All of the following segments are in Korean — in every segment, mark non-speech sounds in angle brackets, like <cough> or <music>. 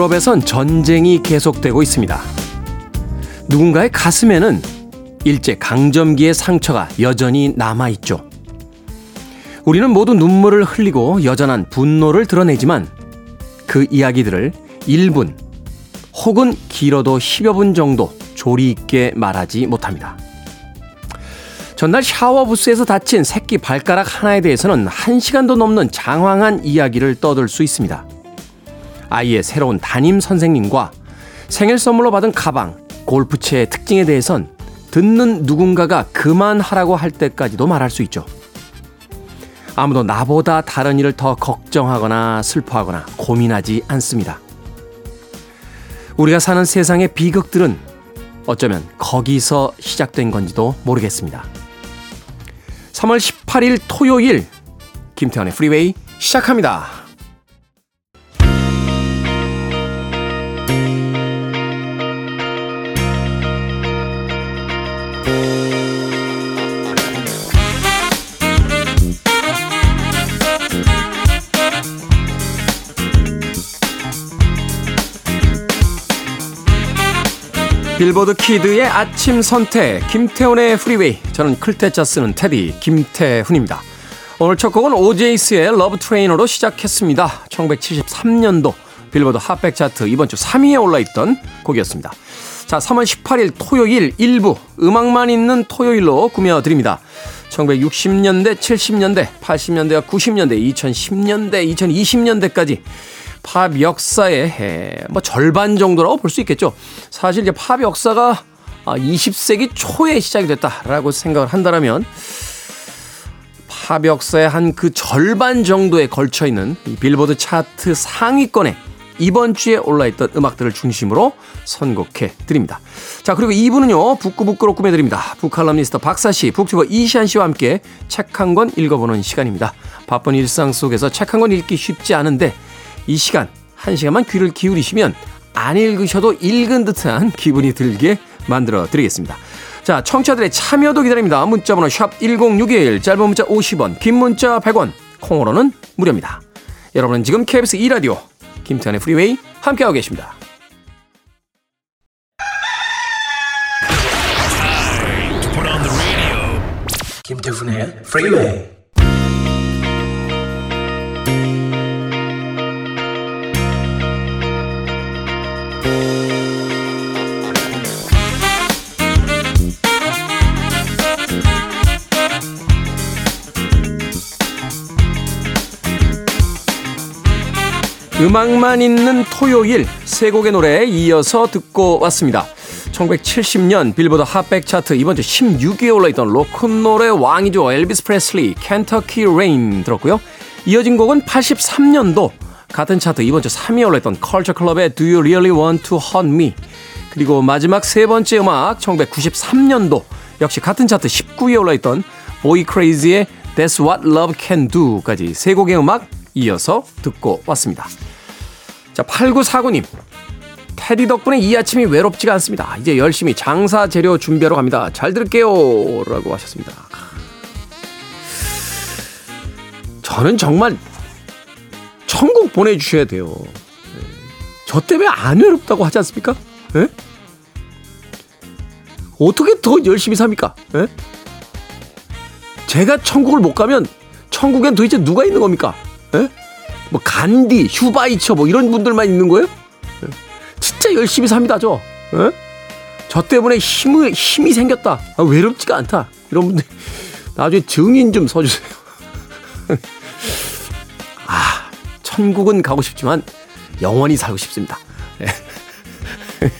유럽에선 전쟁이 계속되고 있습니다. 누군가의 가슴에는 일제 강점기의 상처가 여전히 남아있죠. 우리는 모두 눈물을 흘리고 여전한 분노를 드러내지만 그 이야기들을 1분 혹은 길어도 10여 분 정도 조리 있게 말하지 못합니다. 전날 샤워 부스에서 다친 새끼 발가락 하나에 대해서는 1시간도 넘는 장황한 이야기를 떠들 수 있습니다. 아이의 새로운 담임 선생님과 생일 선물로 받은 가방, 골프채의 특징에 대해선 듣는 누군가가 그만하라고 할 때까지도 말할 수 있죠. 아무도 나보다 다른 일을 더 걱정하거나 슬퍼하거나 고민하지 않습니다. 우리가 사는 세상의 비극들은 어쩌면 거기서 시작된 건지도 모르겠습니다. 3월 18일 토요일 김태훈의 프리웨이 시작합니다. 빌보드 kid의 아침 선택 김태훈의 프리웨이 저는 클 태 자 쓰는 태디 김태훈입니다. 오늘 첫 곡은 오제이스의 Love Train으로 시작했습니다. 1973년도 빌보드 핫백 차트 이번 주 3위에 올라있던 곡이었습니다. 자, 3월 18일 토요일 1부 음악만 있는 토요일로 꾸며 드립니다. 1960년대, 70년대, 80년대와 90년대, 2010년대, 2020년대까지 팝 역사의 뭐 절반 정도라고 볼 수 있겠죠. 사실 이제 팝 역사가 20세기 아, 초에 시작이 됐다라고 생각을 한다면 팝 역사의 한 그 절반 정도에 걸쳐 있는 빌보드 차트 상위권에 이번 주에 올라있던 음악들을 중심으로 선곡해 드립니다. 자, 그리고 2부는요, 북구북구로 꾸며드립니다. 북칼럼니스트 박사 씨, 북튜버 이시안 씨와 함께 책 한 권 읽어보는 시간입니다. 바쁜 일상 속에서 책 한 권 읽기 쉽지 않은데 이 시간, 한 시간만 귀를 기울이시면 안 읽으셔도 읽은 듯한 기분이 들게 만들어 드리겠습니다. 자, 청취자들의 참여도 기다립니다. 문자 번호 샵 1061, 짧은 문자 50원, 긴 문자 100원, 콩으로는 무료입니다. 여러분은 지금 KBS 2라디오, 김태훈의 프리웨이 함께하고 계십니다. 김태훈의 프리웨이 음악만 있는 토요일 세 곡의 노래에 이어서 듣고 왔습니다. 1970년 빌보드 핫백 차트 이번 주 16위에 올라있던 로큰롤의 왕이죠. 엘비스 프레슬리 Kentucky Rain 들었고요. 이어진 곡은 83년도 같은 차트 이번 주 3위에 올라있던 컬처 클럽의 Do You Really Want to Hurt Me 그리고 마지막 세 번째 음악 1993년도 역시 같은 차트 19위에 올라있던 보이 크레이지의 That's What Love Can Do까지 세 곡의 음악 이어서 듣고 왔습니다. 자, 8949님. 테디 덕분에 이 아침이 외롭지가 않습니다. 이제 열심히 장사 재료 준비하러 갑니다. 잘 들을게요. 라고 하셨습니다. 저는 정말 천국 보내주셔야 돼요. 저 때문에 안 외롭다고 하지 않습니까? 에? 어떻게 더 열심히 삽니까? 에? 제가 천국을 못 가면 천국엔 도대체 누가 있는 겁니까? 에? 뭐 간디, 휴바이처 뭐 이런 분들만 있는 거예요? 진짜 열심히 삽니다, 저. 에? 저 때문에 힘이, 힘이 생겼다. 아, 외롭지가 않다. 이런 분들 <laughs> 나중에 증인 좀 서주세요. <laughs> 아, 천국은 가고 싶지만 영원히 살고 싶습니다. 예. <laughs>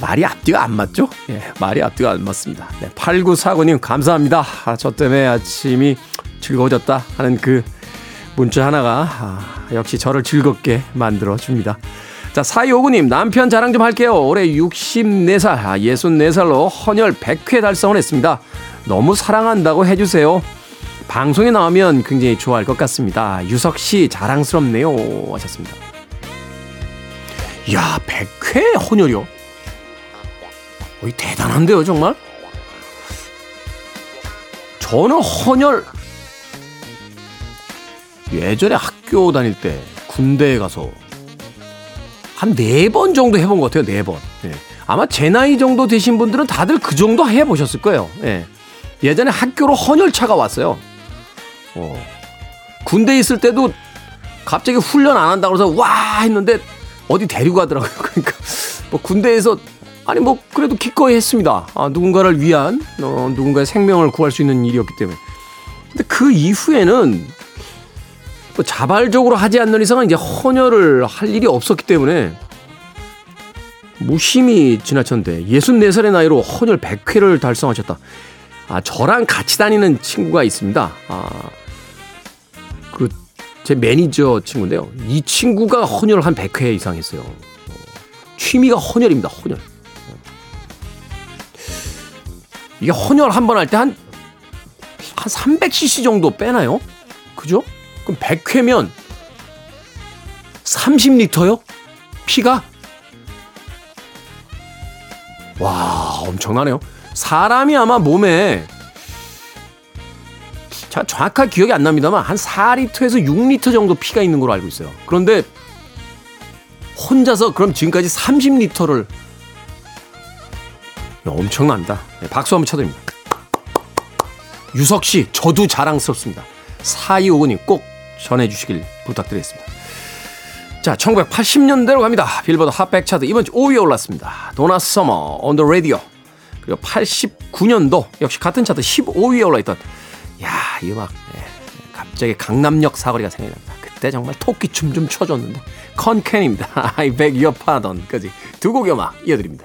말이 앞뒤가 안 맞죠? 예, 말이 앞뒤가 안 맞습니다. 네, 8949님 감사합니다. 아, 저 때문에 아침이 즐거워졌다 하는 그 문자 하나가 아, 역시 저를 즐겁게 만들어 줍니다. 자, 사이오구님, 남편 자랑 좀 할게요. 올해 64살, 아, 64살로 헌혈 100회 달성을 했습니다. 너무 사랑한다고 해주세요. 방송에 나오면 굉장히 좋아할 것 같습니다. 유석 씨, 자랑스럽네요. 하셨습니다. 이야, 100회 헌혈이요? 어이, 대단한데요, 정말? 저는 헌혈 예전에 학교 다닐 때 군대에 가서 한 네 번 정도 해본 것 같아요. 네 번. 예. 아마 제 나이 정도 되신 분들은 다들 그 정도 해보셨을 거예요. 예. 예전에 학교로 헌혈차가 왔어요. 어. 군대 있을 때도 갑자기 훈련 안 한다고 해서 와 했는데 어디 데리고 가더라고요. <laughs> 그러니까 뭐 군대에서 아니 뭐 그래도 기꺼이 했습니다. 아, 누군가를 위한 어, 누군가의 생명을 구할 수 있는 일이었기 때문에. 근데 그 이후에는 뭐 자발적으로 하지 않는 이상은 이제 헌혈을 할 일이 없었기 때문에 무심히 지나쳤는데 64살의 나이로 헌혈 100회를 달성하셨다. 아, 저랑 같이 다니는 친구가 있습니다. 아, 그, 제 매니저 친구인데요. 이 친구가 헌혈을 한 100회 이상 했어요. 취미가 헌혈입니다, 헌혈. 이게 헌혈 한 번 할 때 한, 한 300cc 정도 빼나요? 그죠? 그럼 100회면 30리터요? 피가? 와, 엄청나네요. 사람이 아마 몸에 자, 정확한 기억이 안 납니다만 한 4리터에서 6리터 정도 피가 있는 걸로 알고 있어요. 그런데 혼자서 그럼 지금까지 30리터를 엄청납니다. 네, 박수 한번 쳐드립니다. 유석 씨, 저도 자랑스럽습니다. 4255님 꼭 전해 주시길 부탁드리겠습니다. 자, 1980년대로 갑니다. 빌보드 핫백 차트 이번 주 5위에 올랐습니다. 도나 서머 on the radio. 그리고 89년도 역시 같은 차트 15위에 올라있던 야, 이 음악 예, 갑자기 강남역 사거리가 생각이 납니다. 그때 정말 토끼 춤 좀 춰줬는데 컨캔입니다. <laughs> I beg your pardon까지 두 곡의 음악 이어드립니다.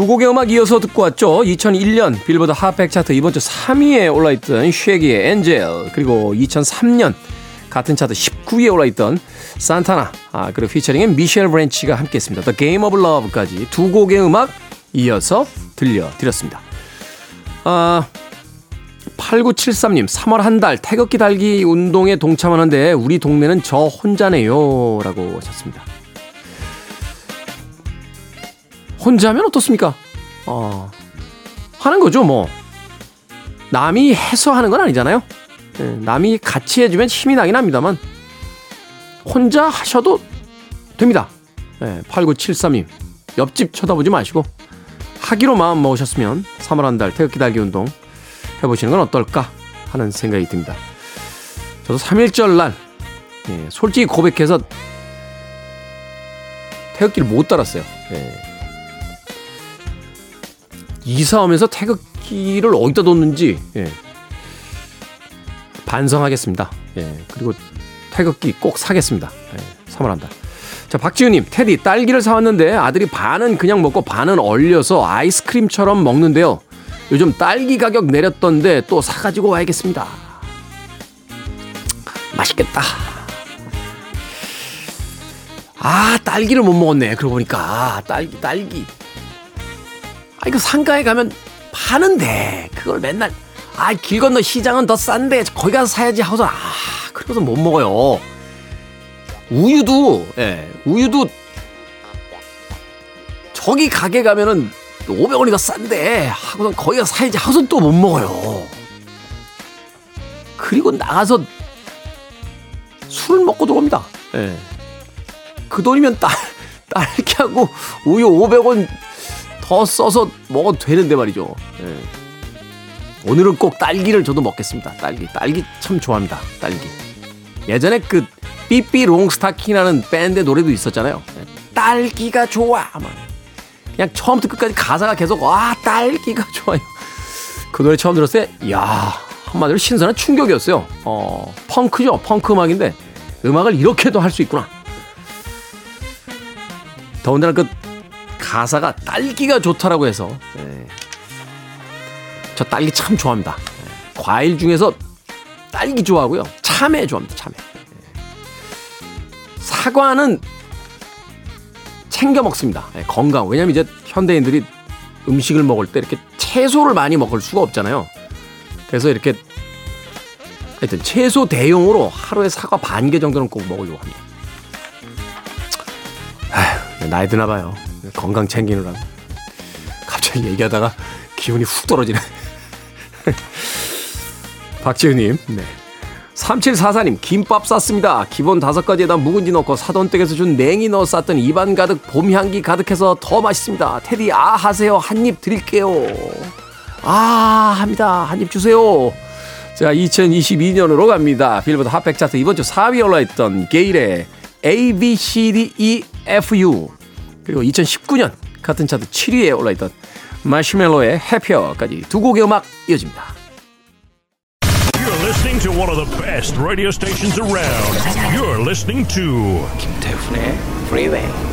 두 곡의 음악 이어서 듣고 왔죠. 2001년 빌보드 핫백 차트 이번 주 3위에 올라있던 쉐기의 Angel 그리고 2003년 같은 차트 19위에 올라있던 산타나 아, 그리고 featuring의 미셸 브랜치가 함께했습니다. The Game of Love까지 두 곡의 음악 이어서 들려드렸습니다. 아, 8973님, 3월 한 달 태극기 달기 운동에 동참하는데 우리 동네는 저 혼자네요. 라고 하셨습니다. 혼자 하면 어떻습니까? 어, 하는 거죠, 뭐. 남이 해서 하는 건 아니잖아요. 네, 남이 같이 해주면 힘이 나긴 합니다만, 혼자 하셔도 됩니다. 네, 8973님, 옆집 쳐다보지 마시고, 하기로 마음 먹으셨으면 3월 한 달 태극기 달기 운동 해보시는 건 어떨까 하는 생각이 듭니다. 저도 3일절 날 예, 솔직히 고백해서 태극기를 못 달았어요. 예. 이사 오면서 태극기를 어디다 뒀는지 예. 반성하겠습니다. 예. 그리고 태극기 꼭 사겠습니다. 예. 3월 한 달. 자, 박지우님, 테디, 딸기를 사왔는데 아들이 반은 그냥 먹고 반은 얼려서 아이스크림처럼 먹는데요. 요즘 딸기 가격 내렸던데 또 사가지고 와야겠습니다. 맛있겠다. 아, 딸기를 못 먹었네. 그러고 보니까. 딸기, 딸기. 아, 이거 상가에 가면 파는데, 그걸 맨날, 아, 길 건너 시장은 더 싼데, 거기 가서 사야지 하고서, 아, 그러고서 못 먹어요. 우유도, 예, 우유도, 저기 가게 가면은 500원이 더 싼데 하고선 거기가 사야지 하고선 또못 먹어요. 그리고 나가서 술 먹고 들어옵니다. 예. 그 돈이면 딸, 딸기하고 <laughs> 우유 500원 더 써서 먹어도 되는데 말이죠. 예. 오늘은 꼭 딸기를 저도 먹겠습니다. 딸기. 딸기 참 좋아합니다. 딸기. 예전에 그 삐삐 롱스타킹이라는 밴드 노래도 있었잖아요. 예. 딸기가 좋아. 막. 그냥 처음부터 끝까지 가사가 계속 와 딸기가 좋아요. 그 노래 처음 들었을 때, 야 한마디로 신선한 충격이었어요. 어 펑크죠, 펑크 음악인데 음악을 이렇게도 할 수 있구나. 더군다나 그 가사가 딸기가 좋다라고 해서 예, 저 딸기 참 좋아합니다. 예, 과일 중에서 딸기 좋아하고요. 참외 좋아합니다. 참외. 예. 사과는 챙겨 먹습니다. 예, 건강. 왜냐면 이제 현대인들이 음식을 먹을 때 이렇게 채소를 많이 먹을 수가 없잖아요. 그래서 이렇게 하여튼 채소 대용으로 하루에 사과 반 개 정도는 꼭 먹으려고 합니다. 아휴, 나이 드나 봐요. 건강 챙기느라. 갑자기 얘기하다가 기운이 훅 떨어지네. <laughs> 박지우님, 네. 3744님, 김밥 쌌습니다. 기본 다섯 가지에다 묵은지 넣고 사돈 댁에서 준 냉이 넣어 쌌더니 입안 가득 봄 향기 가득해서 더 맛있습니다. 테디, 아, 하세요. 한 입 드릴게요. 아, 합니다. 한 입 주세요. 자, 2022년으로 갑니다. 빌보드 핫백 차트 이번 주 4위에 올라있던 게일의 A, B, C, D, E, F, U. 그리고 2019년 같은 차트 7위에 올라있던 마시멜로의 해피어까지 두 곡의 음악 이어집니다. You're listening to one of the best radio stations around. You're listening to 김태훈의 Freeway.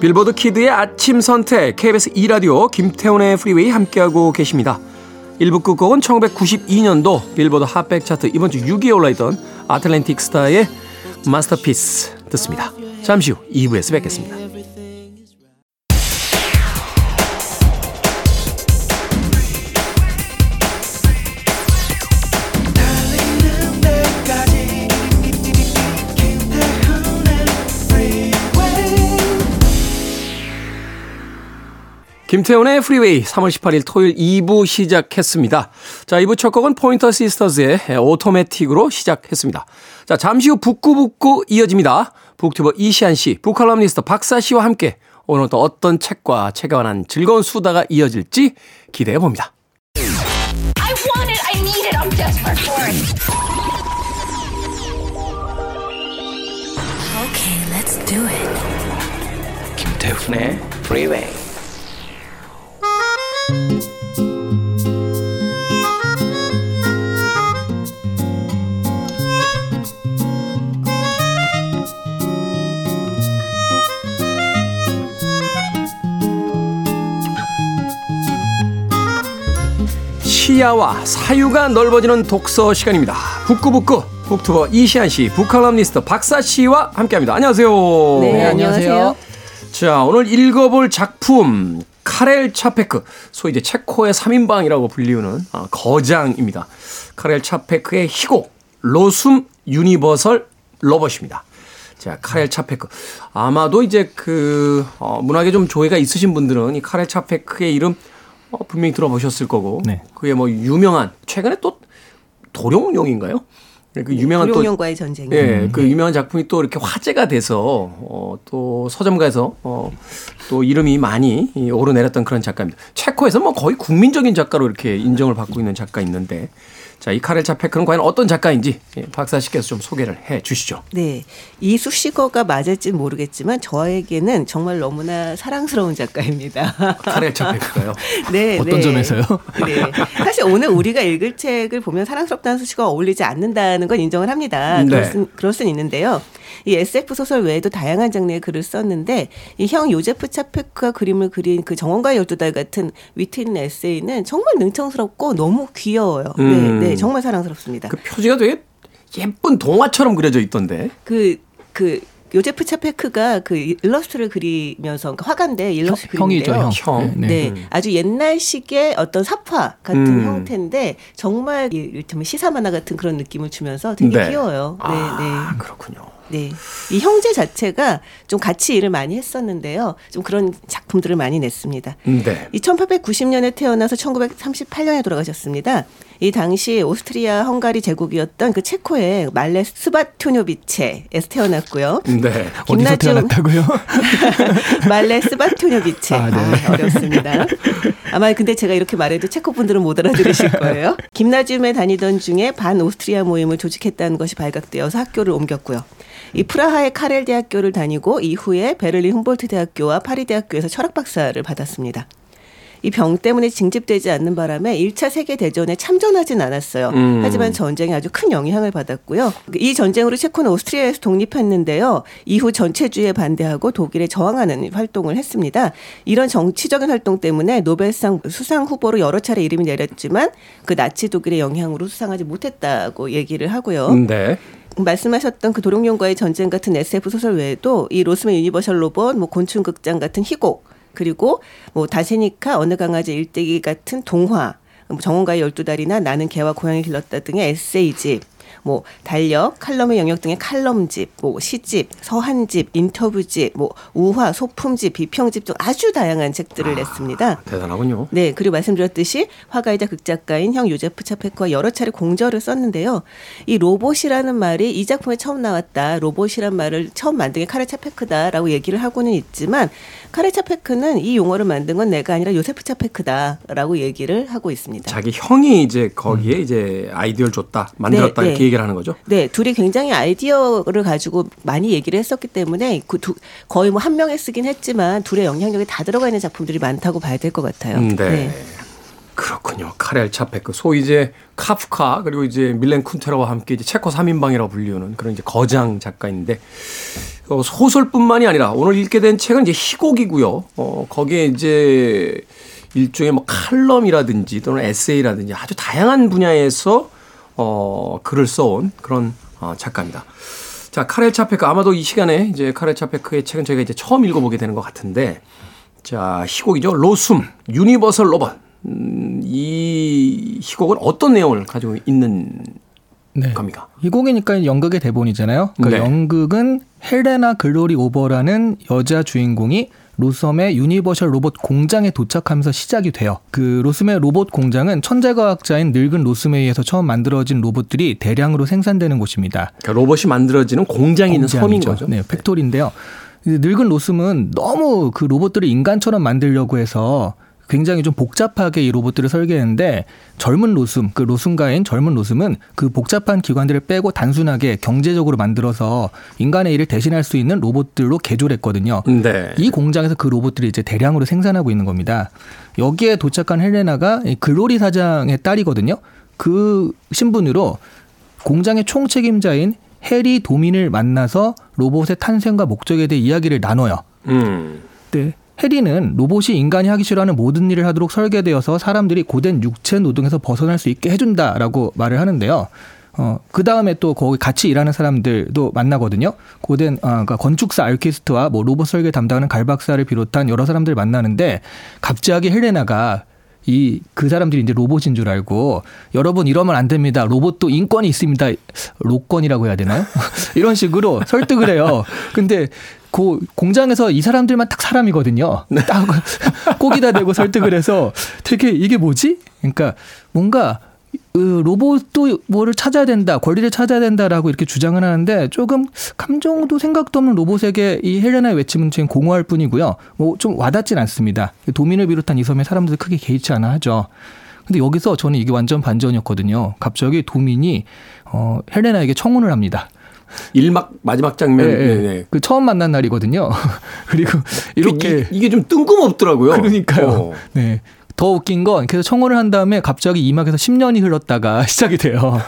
빌보드 kid의 아침 선택 KBS 2라디오 김태훈의 프리웨이 함께하고 계십니다. 1부 끝곡은 1992년도 빌보드 핫백 차트 이번 주 6위에 올라있던 아틀랜틱 스타의 Masterpiece 듣습니다. 잠시 후 2부에서 뵙겠습니다. 김태훈의 프리웨이 3월 18일 토요일 2부 시작했습니다. 자, 2부 첫 곡은 포인터 시스터즈의 Automatic으로 시작했습니다. 자, 잠시 후 북끄북끄 이어집니다. 북튜버 이시한 씨, book 칼럼니스트 박사 씨와 함께 오늘 또 어떤 책과 책에 관한 즐거운 수다가 이어질지 기대해 봅니다. I want it. I need it. I'm desperate for it. Okay, let's do it. 김태훈의 Freeway. 시야와 사유가 넓어지는 독서 시간입니다. 북구북구 북투버 이시안 씨, 북칼럼니스트 박사 씨와 함께합니다. 안녕하세요. 네, 안녕하세요. 자, 오늘 읽어볼 작품 카렐 차페크, 소위 이제 체코의 3인방이라고 불리우는 아, 거장입니다. 카렐 차페크의 희곡 로숨 유니버설 로봇입니다. 자, 카렐 차페크. 아마도 이제 그 어, 문학에 좀 조예가 있으신 분들은 이 카렐 차페크의 이름 어, 분명히 들어보셨을 거고. 네. 그게 뭐 유명한 최근에 또 도롱뇽인가요? 그 유명한 또 도룡령과의 전쟁. 예, 그 유명한 작품이 또 이렇게 화제가 돼서 어, 또 서점가에서 어, 또 이름이 많이 이 오르내렸던 그런 작가입니다. 체코에서 뭐 거의 국민적인 작가로 이렇게 인정을 받고 있는 작가 있는데 자, 이 카렐 차페크는 과연 어떤 작가인지 예, 박사 씨께서 좀 소개를 해 주시죠. 네. 이 수식어가 맞을지 모르겠지만 저에게는 정말 너무나 사랑스러운 작가입니다. <laughs> 카렐 차페크가요. 네, 어떤 네. 점에서요? 네. 사실 오늘 우리가 읽을 책을 보면 사랑스럽다는 수식어가 어울리지 않는다는 건 인정을 합니다. 네. 그럴, 수, 그럴 수는 있는데요. 이 SF 소설 외에도 다양한 장르의 글을 썼는데 이 형 요제프 차페크가 그림을 그린 그 정원가의 열두 달 같은 위트 있는 에세이는 정말 능청스럽고 너무 귀여워요. 음. 네, 네, 정말 사랑스럽습니다. 그 표지가 되게 예쁜 동화처럼 그려져 있던데. 그, 그, 요제프 차페크가 그 일러스트를 그리면서 그러니까 화가인데 일러스트 형, 형이죠, 그리는데요. 형. 형. 네, 음. 아주 옛날식의 어떤 삽화 같은 음. 형태인데 정말 이- 이를테면 시사 만화 같은 그런 느낌을 주면서 되게 네. 귀여워요. 네, 아, 그렇군요. 네, 네. 이 형제 자체가 좀 같이 일을 많이 했었는데요. 좀 그런 작품들을 많이 냈습니다. 네. 이 1890년에 태어나서 1938년에 돌아가셨습니다. 이 당시 오스트리아 헝가리 제국이었던 그 체코의 말레 스바토뇨비체에서 태어났고요. 네. 어디서 태어났다고요? <laughs> 말레 스바토뇨비체. 아, 아, 네. 어렵습니다. 아마 근데 제가 이렇게 말해도 체코 분들은 못 알아들으실 거예요. 김나지움에 다니던 중에 반 오스트리아 모임을 조직했다는 것이 발각되어서 학교를 옮겼고요. 이 프라하의 카렐 대학교를 다니고 이후에 베를린 훔볼트 대학교와 파리 대학교에서 철학 박사를 받았습니다. 이병 때문에 징집되지 않는 바람에 1차 세계 대전에 참전하진 않았어요. 음. 하지만 전쟁에 아주 큰 영향을 받았고요. 이 전쟁으로 체코는 오스트리아에서 독립했는데요. 이후 전체주의에 반대하고 독일에 저항하는 활동을 했습니다. 이런 정치적인 활동 때문에 노벨상 수상 후보로 여러 차례 이름이 내렸지만 그 나치 독일의 영향으로 수상하지 못했다고 얘기를 하고요. 네. 말씀하셨던 그 도롱뇽과의 전쟁 같은 SF 소설 외에도 이 로숨 유니버설 로봇, 뭐 곤충 극장 같은 희곡, 그리고 뭐 다셴카, 어느 강아지 일대기 같은 동화, 뭐 정원가의 열두 달이나 나는 개와 고양이 길렀다 등의 에세이집, 뭐 달력, 칼럼의 영역 등의 칼럼집, 뭐 시집, 서한집, 인터뷰집, 뭐 우화, 소품집, 비평집 등 아주 다양한 책들을 냈습니다. 대단하군요. 네, 그리고 말씀드렸듯이 화가이자 극작가인 형 요제프 차페크와 여러 차례 공저를 썼는데요. 이 로봇이라는 말이 이 작품에 처음 나왔다. 로봇이란 말을 처음 만든 게 카레 차페크다라고 얘기를 하고는 있지만 카레 차페크는 이 용어를 만든 건 내가 아니라 요세프 차페크다라고 얘기를 하고 있습니다. 자기 형이 이제 거기에 이제 아이디어를 줬다, 만들었다 네, 이렇게 네. 얘기를 하는 거죠. 네, 둘이 굉장히 아이디어를 가지고 많이 얘기를 했었기 때문에 그 두, 거의 뭐 한 명에 쓰긴 했지만 둘의 영향력이 다 들어가 있는 작품들이 많다고 봐야 될 것 같아요. 음, 네. 그렇군요. 카렐 차페크, 소위 이제 카프카 그리고 이제 밀렌 쿤테라와 함께 이제 체코 3인방이라고 불리우는 그런 이제 거장 작가인데 어, 소설뿐만이 아니라 오늘 읽게 된 책은 이제 희곡이고요. 어, 거기에 이제 일종의 뭐 칼럼이라든지 또는 에세이라든지 아주 다양한 분야에서 어, 글을 써온 그런 어, 작가입니다. 자, 카렐 차페크 아마도 이 시간에 이제 카렐 차페크의 책은 저희가 이제 처음 읽어보게 되는 것 같은데 자, 희곡이죠. 로숨, 유니버설 로봇. 음, 이 희곡은 어떤 내용을 가지고 있는 네. 겁니까? 희곡이니까 연극의 대본이잖아요. 그 네. 연극은 헬레나 글로리오바라는 여자 주인공이 로숨의 유니버설 로봇 공장에 도착하면서 시작이 돼요. 그 로숨의 로봇 공장은 천재과학자인 늙은 로숨에 의해서 처음 만들어진 로봇들이 대량으로 생산되는 곳입니다. 그러니까 로봇이 만들어지는 공장이 있는 섬인. 거죠. 네, factory인데요. 이제 늙은 로스는 너무 그 로봇들을 인간처럼 만들려고 해서 굉장히 좀 복잡하게 이 로봇들을 설계했는데 젊은 로숨, 그 로숨가인 젊은 로숨은 그 복잡한 기관들을 빼고 단순하게 경제적으로 만들어서 인간의 일을 대신할 수 있는 로봇들로 개조했거든요. 네. 이 공장에서 그 로봇들이 이제 대량으로 생산하고 있는 겁니다. 여기에 도착한 헬레나가 이 글로리 사장의 딸이거든요. 그 신분으로 공장의 총책임자인 해리 도민을 만나서 로봇의 탄생과 목적에 대해 이야기를 나눠요. 음. 네. 해리는 로봇이 인간이 하기 싫어하는 모든 일을 하도록 설계되어서 사람들이 고된 육체 노동에서 벗어날 수 있게 해준다라고 말을 하는데요. 어, 그 다음에 또 거기 같이 일하는 사람들도 만나거든요. 고된, 아, 그러니까 건축사 알키스트와 뭐 로봇 설계 담당하는 갈 박사를 비롯한 여러 사람들 만나는데 갑자기 헬레나가 이 그 사람들이 이제 로봇인 줄 알고 여러분 이러면 안 됩니다. 로봇도 인권이 있습니다. 로건이라고 해야 되나요? <laughs> 이런 식으로 설득을 해요. 근데 그 공장에서 이 사람들만 딱 사람이거든요. 딱 꼭이다 대고 설득을 해서 되게 이게 뭐지? 그러니까 뭔가 그 로봇도 뭐를 찾아야 된다, 권리를 찾아야 된다라고 이렇게 주장을 하는데 조금 감정도 생각도 없는 로봇에게 이 헬레나의 외침은 지금 공허할 뿐이고요. 뭐 좀 와닿진 않습니다. 도민을 비롯한 이 섬의 사람들 크게 개의치 않아 하죠. 근데 여기서 저는 이게 완전 반전이었거든요. 갑자기 도민이 어 헬레나에게 청혼을 합니다. 일막 마지막 장면. 예, 예. 네, 네. 그 처음 만난 날이거든요. <laughs> 그리고 이렇게 이, 게좀 뜬금없더라고요. 그러니까요. 어. 네. 더 웃긴 건 그래서 청혼을 한 다음에 갑자기 이막에서 10년이 흘렀다가 <laughs> 시작이 돼요. <laughs>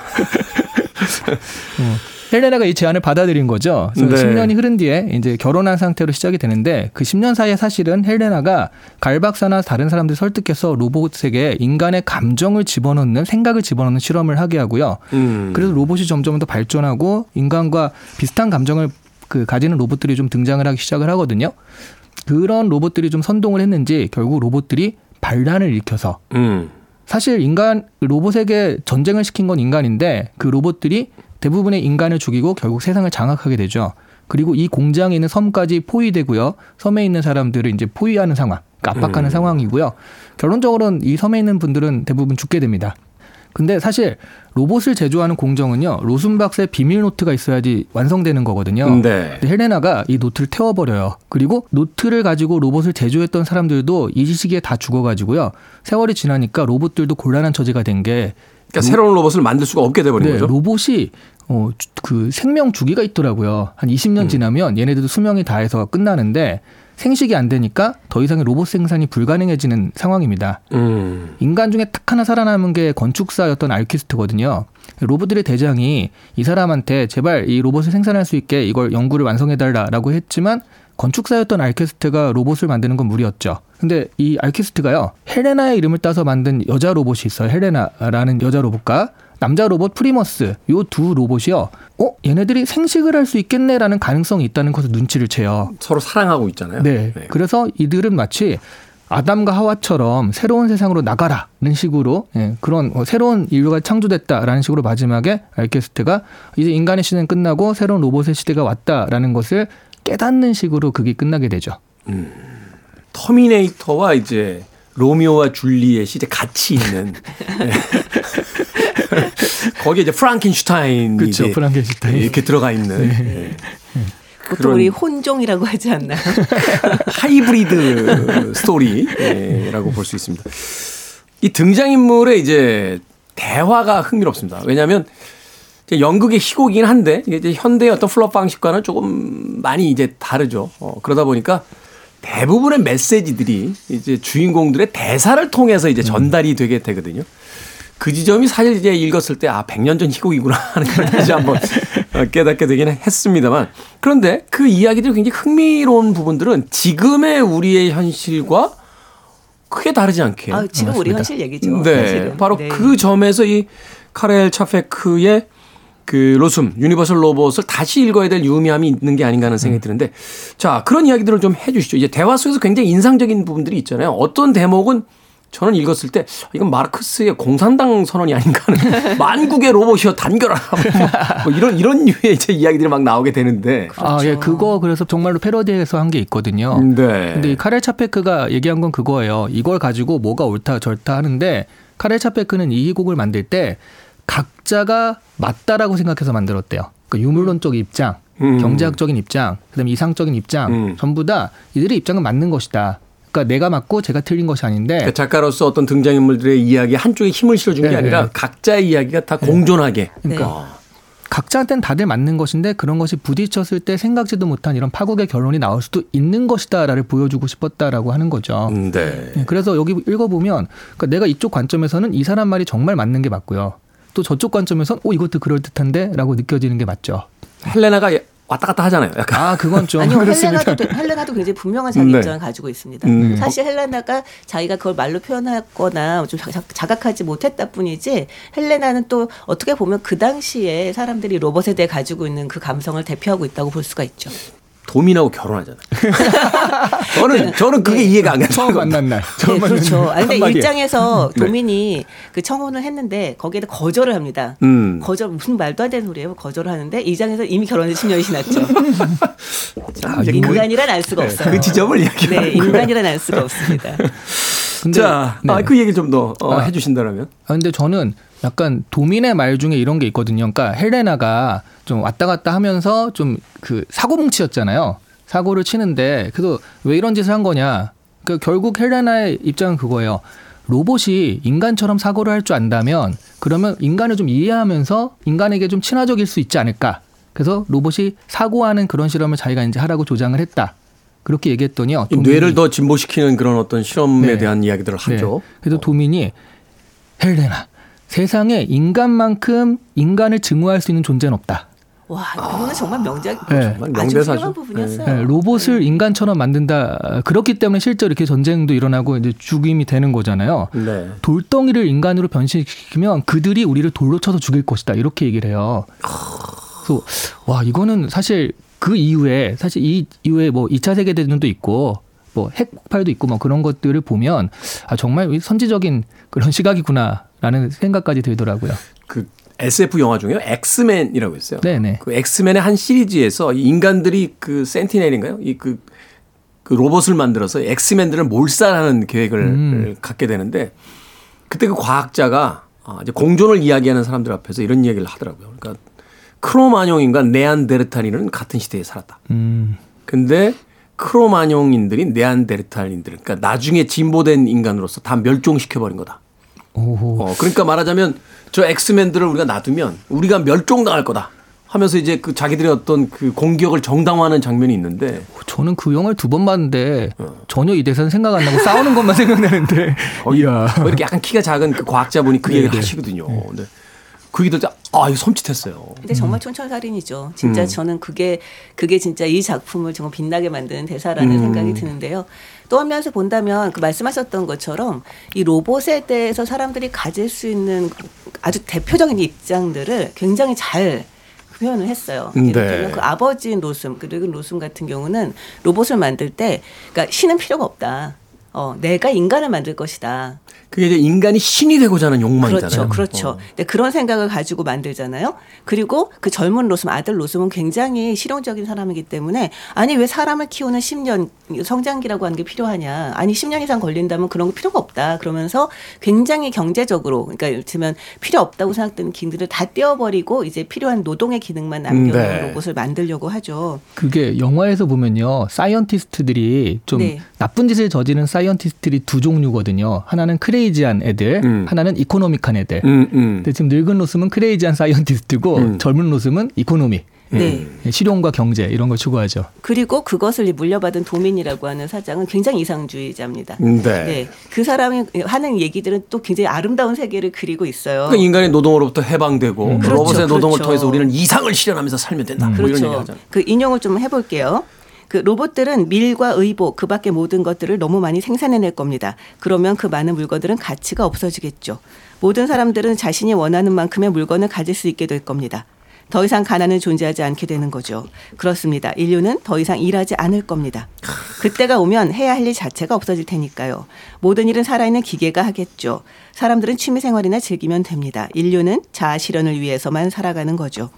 어, 헬레나가 이 제안을 받아들인 거죠. 그래서 네. 10년이 흐른 뒤에 이제 결혼한 상태로 시작이 되는데 그 10년 사이에 사실은 헬레나가 갈 박사나 다른 사람들 설득해서 로봇에게 인간의 감정을 집어넣는 생각을 집어넣는 실험을 하게 하고요. 음. 그래서 로봇이 점점 더 발전하고 인간과 비슷한 감정을 그 가지는 로봇들이 좀 등장을 하기 시작을 하거든요. 그런 로봇들이 좀 선동을 했는지 결국 로봇들이 반란을 일으켜서 음. 사실 인간 로봇에게 전쟁을 시킨 건 인간인데 그 로봇들이 대부분의 인간을 죽이고 결국 세상을 장악하게 되죠. 그리고 이 공장에 있는 섬까지 포위되고요. 섬에 있는 사람들을 이제 포위하는 상황, 그러니까 압박하는 음. 상황이고요. 결론적으로는 이 섬에 있는 분들은 대부분 죽게 됩니다. 근데 사실 로봇을 제조하는 공정은요. 로숨 박사의 비밀 노트가 있어야지 완성되는 거거든요. 네. 근데 헬레나가 이 노트를 태워버려요. 그리고 노트를 가지고 로봇을 제조했던 사람들도 이 시기에 다 죽어가지고요. 세월이 지나니까 로봇들도 곤란한 처지가 된 게 그러니까 새로운 로봇을 만들 수가 없게 돼버린 네, 거죠. 로봇이 어, 주- 그 생명 주기가 있더라고요. 한 20년 음. 지나면 얘네들도 수명이 다해서 끝나는데 생식이 안 되니까 더 이상의 로봇 생산이 불가능해지는 상황입니다. 음. 인간 중에 딱 하나 살아남은 게 건축사였던 알키스트거든요. 로봇들의 대장이 이 사람한테 제발 이 로봇을 생산할 수 있게 이걸 연구를 완성해달라라고 했지만 건축사였던 알키스트가 로봇을 만드는 건 무리였죠. 근데 이 알키스트가요, 헬레나의 이름을 따서 만든 여자 로봇이 있어요. 헬레나라는 여자 로봇과 남자 로봇 프리무스 요 두 로봇이요. 어 얘네들이 생식을 할 수 있겠네라는 가능성이 있다는 것을 눈치를 채요. 서로 사랑하고 있잖아요. 네. 그래서 이들은 마치 아담과 하와처럼 새로운 세상으로 나가라는 식으로 예, 그런 어, 새로운 인류가 창조됐다라는 식으로 마지막에 알퀴스트가 이제 인간의 시대는 끝나고 새로운 로봇의 시대가 왔다라는 것을 깨닫는 식으로 그게 끝나게 되죠. 터미네이터와 이제 로미오와 줄리엣이 이제 같이 있는 네. <laughs> 거기에 이제 프랑켄슈타인이 그렇죠. 프랑켄슈타인. 이렇게 들어가 있는 예. 보통 그런- 우리 혼종이라고 하지 않나요? <laughs> 하이브리드 스토리라고 볼 수 있습니다. 이 등장인물의 이제 대화가 흥미롭습니다. 왜냐하면 연극의 희곡이긴 한데 이게 이제 현대의 어떤 플롯 방식과는 조금 많이 이제 다르죠. 어, 그러다 보니까 대부분의 메시지들이 이제 주인공들의 대사를 통해서 이제 전달이 되게 되거든요. 그 지점이 사실 이제 읽었을 때, 아, 100년 전 희곡이구나 <laughs> 하는 걸 다시 한번 <laughs> 어, 깨닫게 되긴 했습니다만. 그런데 그 이야기들이 굉장히 흥미로운 부분들은 지금의 우리의 현실과 크게 다르지 않게. 아, 지금 우리 현실 얘기죠. 네. 사실은. 바로 네. 그 점에서 이 카렐 차페크의 그 로숨, 유니버설 로봇을 다시 읽어야 될 유의미함이 있는 게 아닌가 하는 생각이 드는데 자, 그런 이야기들을 좀 해 주시죠. 이제 대화 속에서 굉장히 인상적인 부분들이 있잖아요. 어떤 대목은 저는 읽었을 때 이건 마르크스의 공산당 선언이 아닌가 하는 <laughs> 만국의 로봇이여 단결하라 뭐 이런 이런 류의 이제 이야기들이 막 나오게 되는데 아, 예, 그거 그래서 정말로 패러디해서 한 게 있거든요. 네. 근데 이 카렐 차페크가 얘기한 건 그거예요. 이걸 가지고 뭐가 옳다 절다 하는데 카렐 차페크는 이 곡을 만들 때 각자가 맞다라고 생각해서 만들었대요. 그러니까 유물론적 입장, 음. 경제학적인 입장, 그다음에 이상적인 입장 음. 전부 다 이들의 입장은 맞는 것이다. 그러니까 내가 맞고 제가 틀린 것이 아닌데 그러니까 작가로서 어떤 등장인물들의 이야기 한쪽에 힘을 실어준 게 네, 아니라 네. 각자의 이야기가 다 공존하게. 그러니까 아. 각자한테는 다들 맞는 것인데 그런 것이 부딪혔을 때 생각지도 못한 이런 파국의 결론이 나올 수도 있는 것이다라를 보여주고 싶었다라고 하는 거죠. 음, 네. 예, 그래서 여기 읽어보면 그러니까 내가 이쪽 관점에서는 이 사람 말이 정말 맞는 게 맞고요. 또 저쪽 관점에서는 오 이것도 그럴 듯한데 라고 느껴지는 게 맞죠. 헬레나가 왔다 갔다 하잖아요. 약간. 아 그건 좀 아니요, 그렇습니다. 헬레나도, 헬레나도 굉장히 분명한 자기 네. 입장을 가지고 있습니다. 음. 사실 헬레나가 자기가 그걸 말로 표현하거나 좀 자- 자각하지 못했다 뿐이지 헬레나는 또 어떻게 보면 그 당시에 사람들이 로봇에 대해 가지고 있는 그 감성을 대표하고 있다고 볼 수가 있죠. 도민하고 결혼하잖아요. <laughs> 저는 저는 그게 이해가 안 가요. 처음 만난 날. 처음 네, 만난 그렇죠. 날. 근데 한마디에. 입장에서 네. 도민이 그 청혼을 했는데 거기에다 거절을 합니다. 음. 거절 무슨 말도 안 되는 소리예요. 거절을 하는데 이 장에서 이미 결혼해 10년이 지났죠. <laughs> 자, 이제 그- 인간이란 알 수가 없어요. 그 지점을 네, 이야기하는 거예요. 인간이란 알 수가 없습니다. <laughs> 근데, 자, 네. 아, 그 얘기 좀더 어, 아. 해주신다면. 아, 근데 저는 약간 도민의 말 중에 이런 게 있거든요. 그러니까 헬레나가 좀 왔다 갔다 하면서 좀 그 사고뭉치였잖아요. 사고를 치는데 그래도 왜 이런 짓을 한 거냐. 그 결국 헬레나의 입장은 그거예요. 로봇이 인간처럼 사고를 할 줄 안다면 그러면 인간을 좀 이해하면서 인간에게 좀 친화적일 수 있지 않을까. 그래서 로봇이 사고하는 그런 실험을 자기가 이제 하라고 조장을 했다. 그렇게 얘기했더니요. 뇌를 더 진보시키는 그런 어떤 실험에 네. 대한 이야기들을 하죠. 네. 그래서 도민이 헬레나 세상에 인간만큼 인간을 증오할 수 있는 존재는 없다. 와, 그거는 정말 명작, 네. 정말 아주 명대사죠. 훌륭한 부분이었어요. 네, 로봇을 인간처럼 만든다. 그렇기 때문에 실제로 이렇게 전쟁도 일어나고 이제 죽임이 되는 거잖아요. 네. 돌덩이를 인간으로 변신시키면 그들이 우리를 돌로 쳐서 죽일 것이다. 이렇게 얘기를 해요. 그래서 와 이거는 사실 그 이후에 사실 이 이후에 뭐 2차 세계 대전도 있고 뭐 핵폭발도 있고 뭐 그런 것들을 보면 아 정말 선지적인 그런 <laughs> 시각이구나 라는 생각까지 들더라고요. 그 SF 영화 중에 엑스맨이라고 있어요. 네네. 그 엑스맨의 한 시리즈에서 이 인간들이 그 센티넬인가요? 이그 그 로봇을 만들어서 엑스맨들을 몰살하는 계획을 음. 갖게 되는데 그때 그 과학자가 아, 이제 공존을 이야기하는 사람들 앞에서 이런 얘기를 하더라고요. 그러니까 크로마뇽인과 네안데르탈인은 같은 시대에 살았다. 음. 근데 크로마뇽인들이 네안데르탈인들, 그러니까 나중에 진보된 인간으로서 다 멸종시켜버린 거다. 오호. 어, 그러니까 말하자면 저 엑스맨들을 우리가 놔두면 우리가 멸종당할 거다. 하면서 이제 그 자기들의 어떤 그 공격을 정당화하는 장면이 있는데 저는 그 영화를 두 번 봤는데 전혀 이 대사는 생각 안 나고 싸우는 것만 <laughs> 생각나는데. 이야. 뭐 이렇게 약간 키가 작은 그 과학자분이 그 얘기를 네네. 하시거든요. 근데 그 얘기도 아 이거 섬찟했어요. 근데 정말 촌철살인이죠. 진짜 음. 저는 그게 그게 진짜 이 작품을 정말 빛나게 만드는 대사라는 음. 생각이 드는데요. 또 한 면에서 본다면 그 말씀하셨던 것처럼 이 로봇에 대해서 사람들이 가질 수 있는 아주 대표적인 입장들을 굉장히 잘 표현을 했어요. 음, 이를테면 네. 그 아버지인 로숨 그리고 로숨 같은 경우는 로봇을 만들 때 그러니까 신은 필요가 없다. 어, 내가 인간을 만들 것이다. 그게 이제 인간이 신이 되고자 하는 욕망이잖아요. 그렇죠, 그렇죠. 어. 근데 그런 생각을 가지고 만들잖아요. 그리고 그 젊은 로숨 아들 로숨은 굉장히 실용적인 사람이기 때문에 아니 왜 사람을 키우는 10년 성장기라고 하는 게 필요하냐? 아니 10년 이상 걸린다면 그런 거 필요가 없다. 그러면서 굉장히 경제적으로 그러니까 이를테면 필요 없다고 생각되는 기능들을 다 떼어버리고 이제 필요한 노동의 기능만 남겨놓은 네. 로봇을 만들려고 하죠. 그게 영화에서 보면요. scientist들이 좀 네. 나쁜 짓을 저지른 scientist들이 두 종류거든요. 하나는 crazy한 애들, 음. 하나는 economic한 애들. 음, 음. 근데 지금 늙은 로숨은 crazy한 scientist고 음. 젊은 로숨은 economy. 네. 실용과 경제 이런 걸 추구하죠. 그리고 그것을 물려받은 도민이라고 하는 사장은 굉장히 이상주의자입니다. 네. 네. 그 사람이 하는 얘기들은 또 굉장히 아름다운 세계를 그리고 있어요. 그러니까 인간의 노동으로부터 해방되고 그렇죠, 로봇의 노동을 그렇죠. 통해서 우리는 이상을 실현하면서 살면 된다. 뭐 이런 얘기 그렇죠. 그 인용을 좀 해볼게요. 그 로봇들은 밀과 의복 그 밖에 모든 것들을 너무 많이 생산해낼 겁니다. 그러면 그 많은 물건들은 가치가 없어지겠죠. 모든 사람들은 자신이 원하는 만큼의 물건을 가질 수 있게 될 겁니다. 더 이상 가난은 존재하지 않게 되는 거죠. 그렇습니다. 인류는 더 이상 일하지 않을 겁니다. 그때가 오면 해야 할 일 자체가 없어질 테니까요. 모든 일은 살아있는 기계가 하겠죠. 사람들은 취미 생활이나 즐기면 됩니다. 인류는 자아 실현을 위해서만 살아가는 거죠.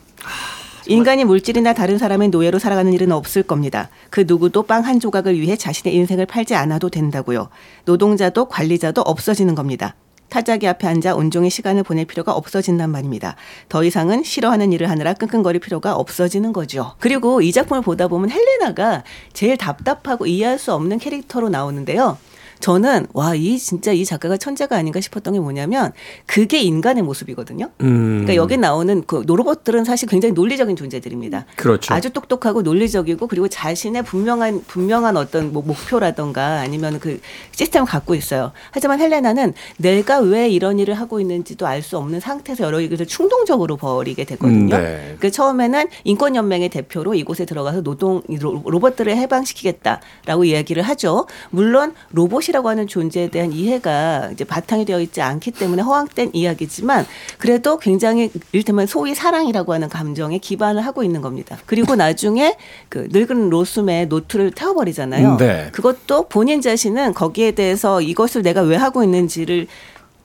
인간이 물질이나 다른 사람의 노예로 살아가는 일은 없을 겁니다. 그 누구도 빵 한 조각을 위해 자신의 인생을 팔지 않아도 된다고요. 노동자도 관리자도 없어지는 겁니다. 타자기 앞에 앉아 온종일 시간을 보낼 필요가 없어진단 말입니다. 더 이상은 싫어하는 일을 하느라 끙끙거릴 필요가 없어지는 거죠. 그리고 이 작품을 보다 보면 헬레나가 제일 답답하고 이해할 수 없는 캐릭터로 나오는데요. 저는 와 이 진짜 이 작가가 천재가 아닌가 싶었던 게 뭐냐면 그게 인간의 모습이거든요. 음. 그러니까 여기 나오는 그 노로봇들은 사실 굉장히 논리적인 존재들입니다. 그렇죠. 아주 똑똑하고 논리적이고 그리고 자신의 분명한 분명한 어떤 뭐 목표라던가 아니면 그 시스템을 갖고 있어요. 하지만 헬레나는 내가 왜 이런 일을 하고 있는지도 알 수 없는 상태에서 여러 얘기를 충동적으로 벌이게 되거든요. 음, 네. 그 처음에는 인권연맹의 대표로 이곳에 들어가서 노동 로봇들을 해방시키겠다라고 이야기를 하죠. 물론 로봇 이라고 하는 존재에 대한 이해가 이제 바탕이 되어 있지 않기 때문에 허황된 이야기지만 그래도 굉장히 이를테면 소위 사랑이라고 하는 감정에 기반을 하고 있는 겁니다. 그리고 <laughs> 나중에 그 늙은 로숨의 노트를 태워버리잖아요. 네. 그것도 본인 자신은 거기에 대해서 이것을 내가 왜 하고 있는지를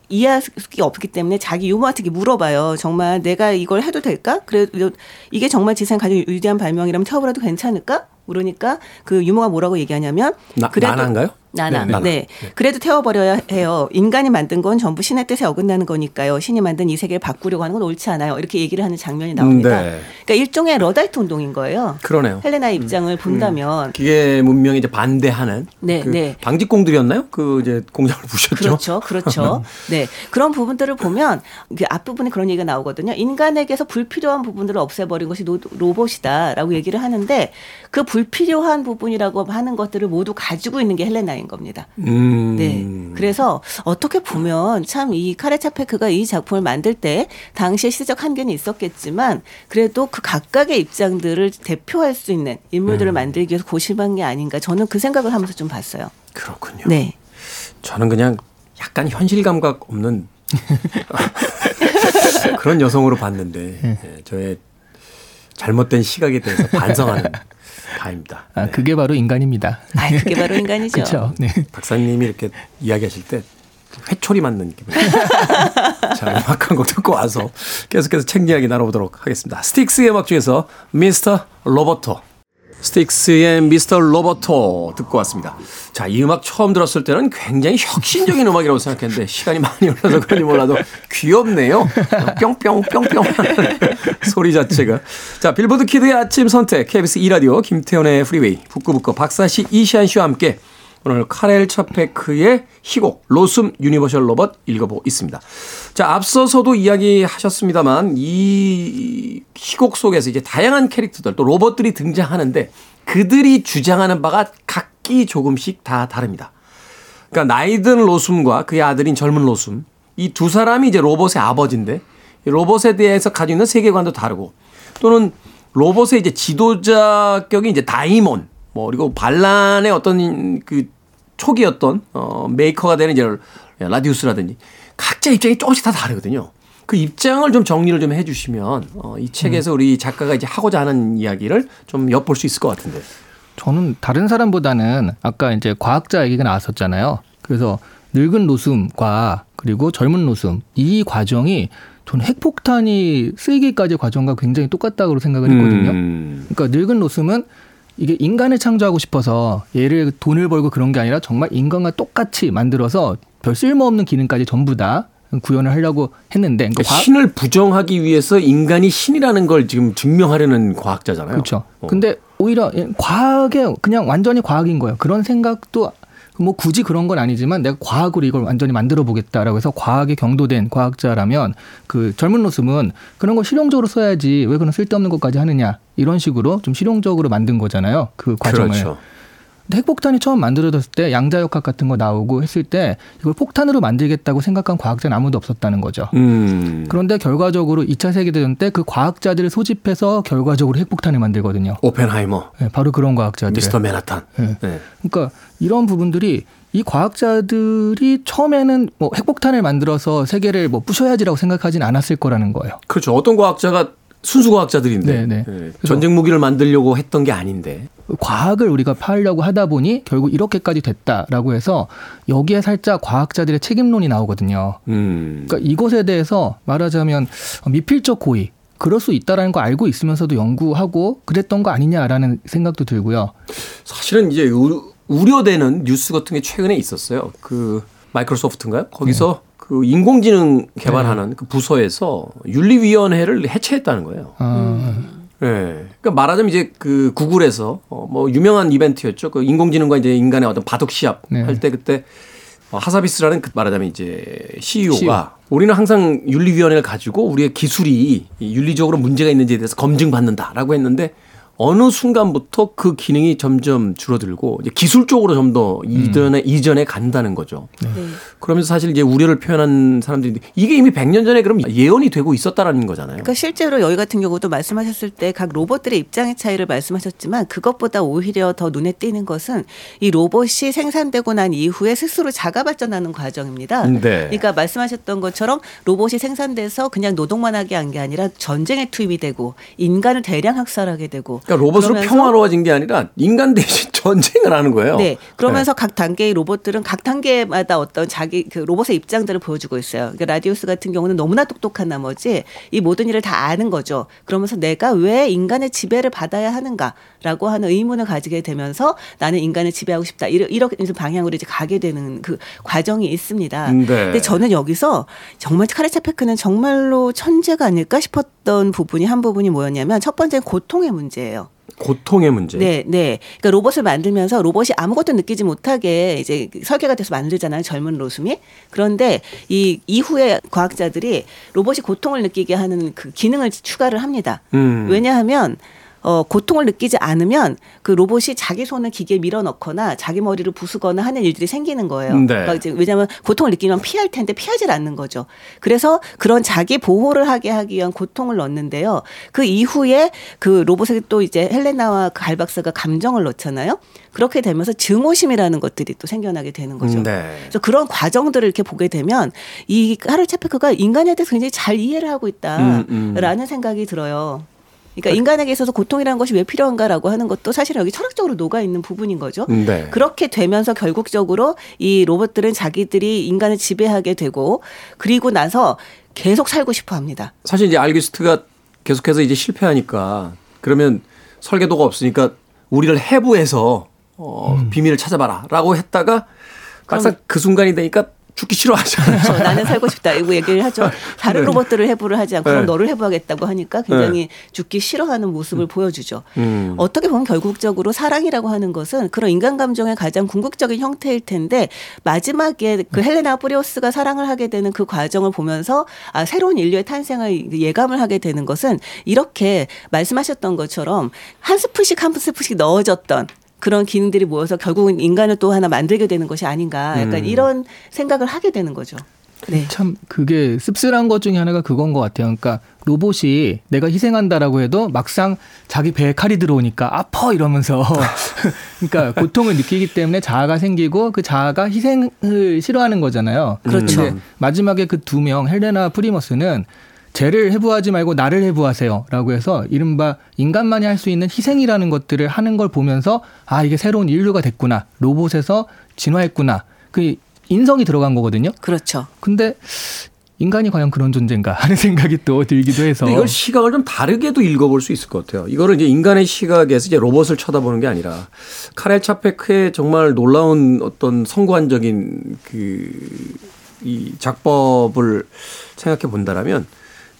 이해할 수 없기 때문에 자기 유머한테 물어봐요. 정말 내가 이걸 해도 될까? 그래도 이게 정말 지상 가장 위대한 발명이라면 태워버려도 괜찮을까? 그러니까 그 유머가 뭐라고 얘기하냐면 나- 나나인가요? 나나. 네, 네, 나나. 그래도 태워버려야 해요. 인간이 만든 건 전부 신의 뜻에 어긋나는 거니까요. 신이 만든 이 세계를 바꾸려고 하는 건 옳지 않아요. 이렇게 얘기를 하는 장면이 나옵니다. 네. 그러니까 일종의 러다이트 운동인 거예요. 그러네요. 음. 헬레나의 입장을 본다면 기계 문명에 이제 반대하는 네, 그 네. 방직공들이었나요? 그 이제 공장을 부셨죠. 그렇죠, 그렇죠. <laughs> 네, 그런 부분들을 보면 그 앞부분에 그런 얘기가 나오거든요. 인간에게서 불필요한 부분들을 없애버린 것이 노- 로봇이다라고 얘기를 하는데 그 불필요한 부분이라고 하는 것들을 모두 가지고 있는 게 헬레나 인 겁니다. 음. 네. 그래서 어떻게 보면 참 이 카렐 차페크가 이 작품을 만들 때 당시에 시대적 한계는 있었겠지만 그래도 그 각각의 입장들을 대표할 수 있는 인물들을 만들기 위해서 고심한 게 아닌가 저는 그 생각을 하면서 좀 봤어요. 그렇군요. 네. 저는 그냥 약간 현실 감각 없는 <laughs> 그런 여성으로 봤는데 예, 저의 잘못된 시각에 대해서 반성하는 바입니다. 아, 네. 그게 바로 인간입니다. 아, 그게 바로 인간이죠. <laughs> 그렇죠. 네. 박사님이 이렇게 이야기하실 때 회초리 맞는 기분. <laughs> 자, 음악 한 곡 듣고 와서 계속해서 책 이야기 나눠보도록 하겠습니다. Styx의 음악 중에서 Mr. Roboto. Styx의 Mr. Roboto 듣고 왔습니다. 자, 이 음악 처음 들었을 때는 굉장히 혁신적인 음악이라고 생각했는데 시간이 많이 흘러서 그런지 몰라도 귀엽네요. 뿅뿅 뿅뿅 하는 소리 자체가. 자, 빌보드 키드의 아침 선택 KBS 2라디오 김태훈의 프리웨이 북끄북끄 박사씨 이시한 씨와 함께 오늘 카렐 차페크의 희곡 로숨 유니버셜 로봇 읽어보고 있습니다. 자, 앞서서도 이야기하셨습니다만 이 희곡 속에서 이제 다양한 캐릭터들 또 로봇들이 등장하는데 그들이 주장하는 바가 각기 조금씩 다 다릅니다. 그러니까 나이든 로숨과 그의 아들인 젊은 로숨 이 두 사람이 이제 로봇의 아버지인데 이 로봇에 대해서 가지고 있는 세계관도 다르고 또는 로봇의 이제 지도자격이 이제 다이몬 뭐 그리고 반란의 어떤 그 초기였던 어 메이커가 되는 이제 라디우스라든지 각자 입장이 조금씩 다 다르거든요. 그 입장을 좀 정리를 좀 해주시면 어, 이 책에서 우리 작가가 이제 하고자 하는 이야기를 좀 엿볼 수 있을 것 같은데. 저는 다른 사람보다는 아까 이제 과학자 얘기가 나왔었잖아요. 그래서 늙은 노숨과 그리고 젊은 노숨 이 과정이 저는 핵폭탄이 쓰이기까지 과정과 굉장히 똑같다고 생각을 했거든요. 음. 그러니까 늙은 노숨은 이게 인간을 창조하고 싶어서 얘를 돈을 벌고 그런 게 아니라 정말 인간과 똑같이 만들어서 별 쓸모없는 기능까지 전부 다 구현을 하려고 했는데 그러니까 그러니까 과- 신을 부정하기 위해서 인간이 신이라는 걸 지금 증명하려는 과학자잖아요. 그렇죠. 어. 근데 오히려 과학에 그냥 완전히 과학인 거예요. 그런 생각도 뭐 굳이 그런 건 아니지만 내가 과학으로 이걸 완전히 만들어 보겠다라고 해서 과학에 경도된 과학자라면 그 젊은 노숨은 그런 걸 실용적으로 써야지 왜 그런 쓸데없는 것까지 하느냐 이런 식으로 좀 실용적으로 만든 거잖아요. 그 과정을. 그렇죠. 근데 핵폭탄이 처음 만들어졌을 때 양자역학 같은 거 나오고 했을 때 이걸 폭탄으로 만들겠다고 생각한 과학자는 아무도 없었다는 거죠. 음. 그런데 결과적으로 2차 세계대전 때 그 과학자들을 소집해서 결과적으로 핵폭탄을 만들거든요. 오펜하이머, 네, 바로 그런 과학자들. 미스터 맨하탄. 네. 네. 그러니까 이런 부분들이 이 과학자들이 처음에는 뭐 핵폭탄을 만들어서 세계를 뭐 부셔야지라고 생각하진 않았을 거라는 거예요. 그렇죠. 어떤 과학자가 순수 과학자들인데 네, 네. 예, 그래서- 전쟁 무기를 만들려고 했던 게 아닌데. 과학을 우리가 파려고 하다 보니 결국 이렇게까지 됐다라고 해서 여기에 살짝 과학자들의 책임론이 나오거든요. 음. 그러니까 이것에 대해서 말하자면 미필적 고의 그럴 수 있다라는 거 알고 있으면서도 연구하고 그랬던 거 아니냐라는 생각도 들고요. 사실은 이제 우, 우려되는 뉴스 같은 게 최근에 있었어요. 그 마이크로소프트인가요? 거기서 그 인공지능 개발하는 그 부서에서 윤리위원회를 해체했다는 거예요. 아, 예. 그러니까 말하자면 이제 그 구글에서 어, 뭐 유명한 이벤트였죠. 그 인공지능과 이제 인간의 어떤 바둑 시합 네. 할때 그때 어, 하사비스라는 그 말하자면 이제 CEO가 CEO. 우리는 항상 윤리위원회를 가지고 우리의 기술이 이 윤리적으로 문제가 있는지에 대해서 검증받는다라고 했는데 어느 순간부터 그 기능이 점점 줄어들고 이제 기술 쪽으로 좀 더 이전에 이전에 간다는 거죠. 네. 그러면서 사실 이제 우려를 표현한 사람들인데 이게 이미 100년 전에 그럼 예언이 되고 있었다라는 거잖아요. 그러니까 실제로 여기 같은 경우도 말씀하셨을 때 각 로봇들의 입장의 차이를 말씀하셨지만 그것보다 오히려 더 눈에 띄는 것은 이 로봇이 생산되고 난 이후에 스스로 자가 발전하는 과정입니다. 네. 그러니까 말씀하셨던 것처럼 로봇이 생산돼서 그냥 노동만 하게 한 게 아니라 전쟁에 투입이 되고 인간을 대량 학살하게 되고 그러니까 로봇으로 평화로워진 게 아니라 인간 대신 <laughs> 전쟁을 하는 거예요. 네. 그러면서 각 단계의 로봇들은 각 단계마다 어떤 자기 그 로봇의 입장들을 보여주고 있어요. 그러니까 라디우스 같은 경우는 너무나 똑똑한 나머지 이 모든 일을 다 아는 거죠. 그러면서 내가 왜 인간의 지배를 받아야 하는가 라고 하는 의문을 가지게 되면서 나는 인간을 지배하고 싶다. 이런 이렇게 방향으로 이제 가게 되는 그 과정이 있습니다. 네. 근데 저는 여기서 정말 카레차 페크는 정말로 천재가 아닐까 싶었던 부분이 한 부분이 뭐였냐면 첫 번째는 고통의 문제예요. 고통의 문제. 네, 네. 그러니까 로봇을 만들면서 로봇이 아무것도 느끼지 못하게 이제 설계가 돼서 만들잖아요. 젊은 로숨이. 그런데 이 이후에 과학자들이 로봇이 고통을 느끼게 하는 그 기능을 추가를 합니다. 음. 왜냐하면 어, 고통을 느끼지 않으면 그 로봇이 자기 손을 기계에 밀어넣거나 자기 머리를 부수거나 하는 일들이 생기는 거예요. 네. 그러니까 이제 왜냐하면 고통을 느끼면 피할 텐데 피하질 않는 거죠. 그래서 그런 자기 보호를 하게 하기 위한 고통을 넣는데요. 그 이후에 그 로봇에 또 이제 헬레나와 그갈 박사가 감정을 넣잖아요. 그렇게 되면서 증오심이라는 것들이 또 생겨나게 되는 거죠. 네. 그래서 그런 과정들을 이렇게 보게 되면 이 하를 체페크가 인간에 대해서 굉장히 잘 이해를 하고 있다라는 음, 음. 생각이 들어요. 그러니까 인간에게 있어서 고통이라는 것이 왜 필요한가라고 하는 것도 사실 여기 철학적으로 녹아 있는 부분인 거죠. 네. 그렇게 되면서 결국적으로 이 로봇들은 자기들이 인간을 지배하게 되고 그리고 나서 계속 살고 싶어 합니다. 사실 이제 알기스트가 계속해서 이제 실패하니까 그러면 설계도가 없으니까 우리를 해부해서 어, 비밀을 찾아봐라라고 했다가 막상 그 순간이 되니까 죽기 싫어하잖아요. 어, 나는 살고 싶다 이거 얘기를 하죠. <laughs> 다른 네. 로봇들을 해부를 하지 않고 그럼 네. 너를 해부하겠다고 하니까 굉장히 죽기 싫어하는 모습을 보여주죠. 음. 어떻게 보면 결국적으로 사랑이라고 하는 것은 그런 인간 감정의 가장 궁극적인 형태일 텐데 마지막에 그 헬레나 프리오스가 사랑을 하게 되는 그 과정을 보면서 아, 새로운 인류의 탄생을 예감을 하게 되는 것은 이렇게 말씀하셨던 것처럼 한 스푼씩 한 스푼씩 넣어졌던 그런 기능들이 모여서 결국은 인간을 또 하나 만들게 되는 것이 아닌가 약간 음. 이런 생각을 하게 되는 거죠. 네. 참 그게 씁쓸한 것 중에 하나가 그건 것 같아요. 그러니까 로봇이 내가 희생한다라고 해도 막상 자기 배에 칼이 들어오니까 아파 이러면서 <laughs> 그러니까 고통을 느끼기 때문에 자아가 생기고 그 자아가 희생을 싫어하는 거잖아요. 그렇죠. 마지막에 그 두 명 헬레나 프리머스는 쟤를 해부하지 말고 나를 해부하세요라고 해서 이른바 인간만이 할 수 있는 희생이라는 것들을 하는 걸 보면서 아 이게 새로운 인류가 됐구나 로봇에서 진화했구나 그 인성이 들어간 거거든요. 그렇죠. 근데 인간이 과연 그런 존재인가 하는 <laughs> 생각이 또 들기도 해서 이걸 시각을 좀 다르게도 읽어볼 수 있을 것 같아요. 이거를 이제 인간의 시각에서 이제 로봇을 쳐다보는 게 아니라 카렐 차페크의 정말 놀라운 어떤 성관적인 그 이 작법을 생각해 본다라면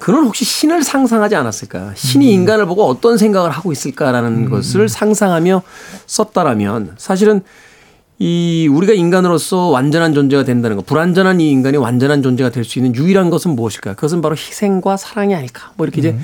그는 혹시 신을 상상하지 않았을까? 신이 인간을 보고 어떤 생각을 하고 있을까라는 것을 상상하며 썼다라면 사실은 이 우리가 인간으로서 완전한 존재가 된다는 것, 불완전한 이 인간이 완전한 존재가 될 수 있는 유일한 것은 무엇일까? 그것은 바로 희생과 사랑이 아닐까? 뭐 이렇게 이제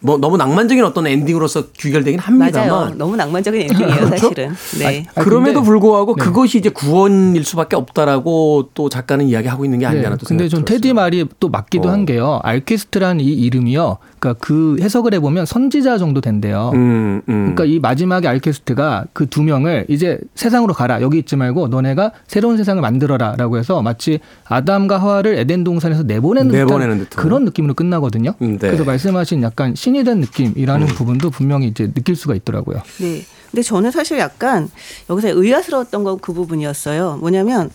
뭐 너무 낭만적인 어떤 엔딩으로서 귀결되긴 합니다만 맞아요. 너무 낭만적인 엔딩이에요, 사실은. 네. 아, 그럼에도 근데- 불구하고 네. 그것이 이제 구원일 수밖에 없다라고 또 작가는 이야기하고 있는 게 아니냐는 또 네. 근데 생각이 좀. 테디 말이 또 맞기도 어. 한 게요. 알케스트라는 이 이름이요. 그러니까 그 해석을 해보면 선지자 정도 된대요. 음, 음. 그러니까 이 마지막에 알케스트가 그 두 명을 이제 세상으로 가라 여기 있지 말고 너네가 새로운 세상을 만들어라라고 해서 마치 아담과 하와를 에덴 동산에서 내보내는, 내보내는 듯한 듯한. 그런 느낌으로 끝나거든요. 음, 네. 그래서 말씀하신 약간 신이 된 느낌이라는 음. 부분도 분명히 이제 느낄 수가 있더라고요. 네. 근데 저는 사실 약간 여기서 의아스러웠던 건 그 부분이었어요. 뭐냐면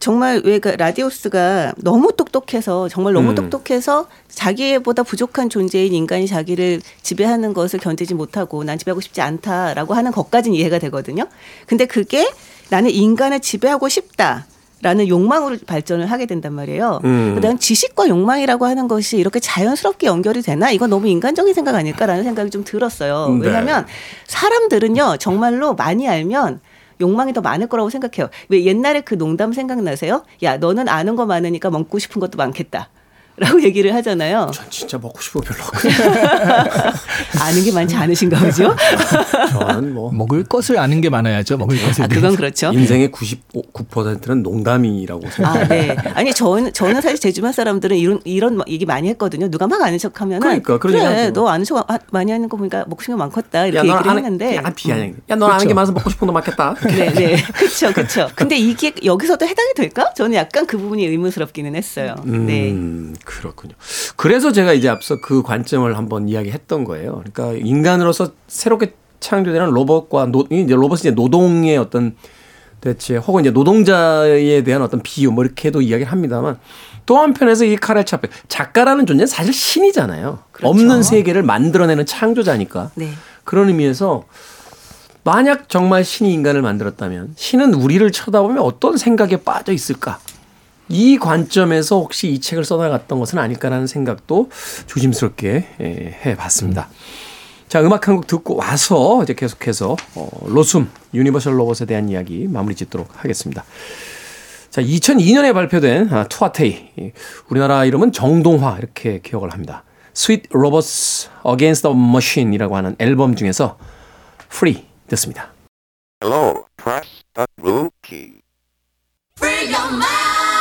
정말 왜그 라디오스가 너무 똑똑해서 정말 너무 음. 똑똑해서 자기보다 부족한 존재인 인간이 자기를 지배하는 것을 견디지 못하고 난 지배하고 싶지 않다라고 하는 것까지는 이해가 되거든요. 근데 그게 나는 인간을 지배하고 싶다. 라는 욕망으로 발전을 하게 된단 말이에요. 음. 그다음 지식과 욕망이라고 하는 것이 이렇게 자연스럽게 연결이 되나? 이건 너무 인간적인 생각 아닐까라는 생각이 좀 들었어요. 네. 왜냐하면 사람들은요 정말로 많이 알면 욕망이 더 많을 거라고 생각해요. 왜 옛날에 그 농담 생각나세요? 야 너는 아는 거 많으니까 먹고 싶은 것도 많겠다. 라고 얘기를 하잖아요. 전 진짜 먹고 거 별로. <laughs> 아는 게 많지 않으신가 보죠? <laughs> 저는 뭐 먹을 것을 아는 게 많아야죠. 먹을 것을. 아, 그건 그렇죠. 인생의 99%는 농담이라고 생각해요. 아, 네. 아니, 저는, 저는 사실 제 주변 사람들은 이런, 이런 얘기 많이 했거든요. 누가 막 아는 척 하면은. 그러니까, 그런 얘기 그래, 하죠. 너 아는 척 아- 많이 하는 거 보니까 먹고 싶은 게 많겠다. 야, 이렇게 너 얘기를 아는 했는데. 약간 비아냥. 야, 너 아는 게 많아서 먹고 싶은 거 많겠다. 네, 네. <laughs> 그쵸, 그쵸. 근데 이게 여기서도 해당이 될까? 저는 약간 그 부분이 의문스럽기는 했어요. 네. 음, 그렇군요. 그래서 제가 이제 앞서 그 관점을 한번 이야기했던 거예요. 그러니까 인간으로서 새롭게 창조되는 로봇과 노, 이제 로봇이 이제 노동의 어떤 대체 혹은 이제 노동자에 대한 어떤 비유 뭐 이렇게도 이야기를 합니다만 또 한편에서 이 카렐 차페크 작가라는 존재는 사실 신이잖아요. 그렇죠. 없는 세계를 만들어내는 창조자니까. 네. 그런 의미에서 만약 정말 신이 인간을 만들었다면 신은 우리를 쳐다보면 어떤 생각에 빠져 있을까? 이 관점에서 혹시 이 책을 써나갔던 것은 아닐까라는 생각도 조심스럽게 예, 해봤습니다. 자, 음악 한 곡 듣고 와서 이제 계속해서 어, 로숨 유니버셜 로봇에 대한 이야기 마무리 짓도록 하겠습니다. 자, 2002년에 발표된 아, Towa Tei, 우리나라 이름은 정동화 이렇게 기억을 합니다. Sweet Robots Against the Machine이라고 하는 앨범 중에서 Free 듣습니다. Hello, press the room key. Freeway.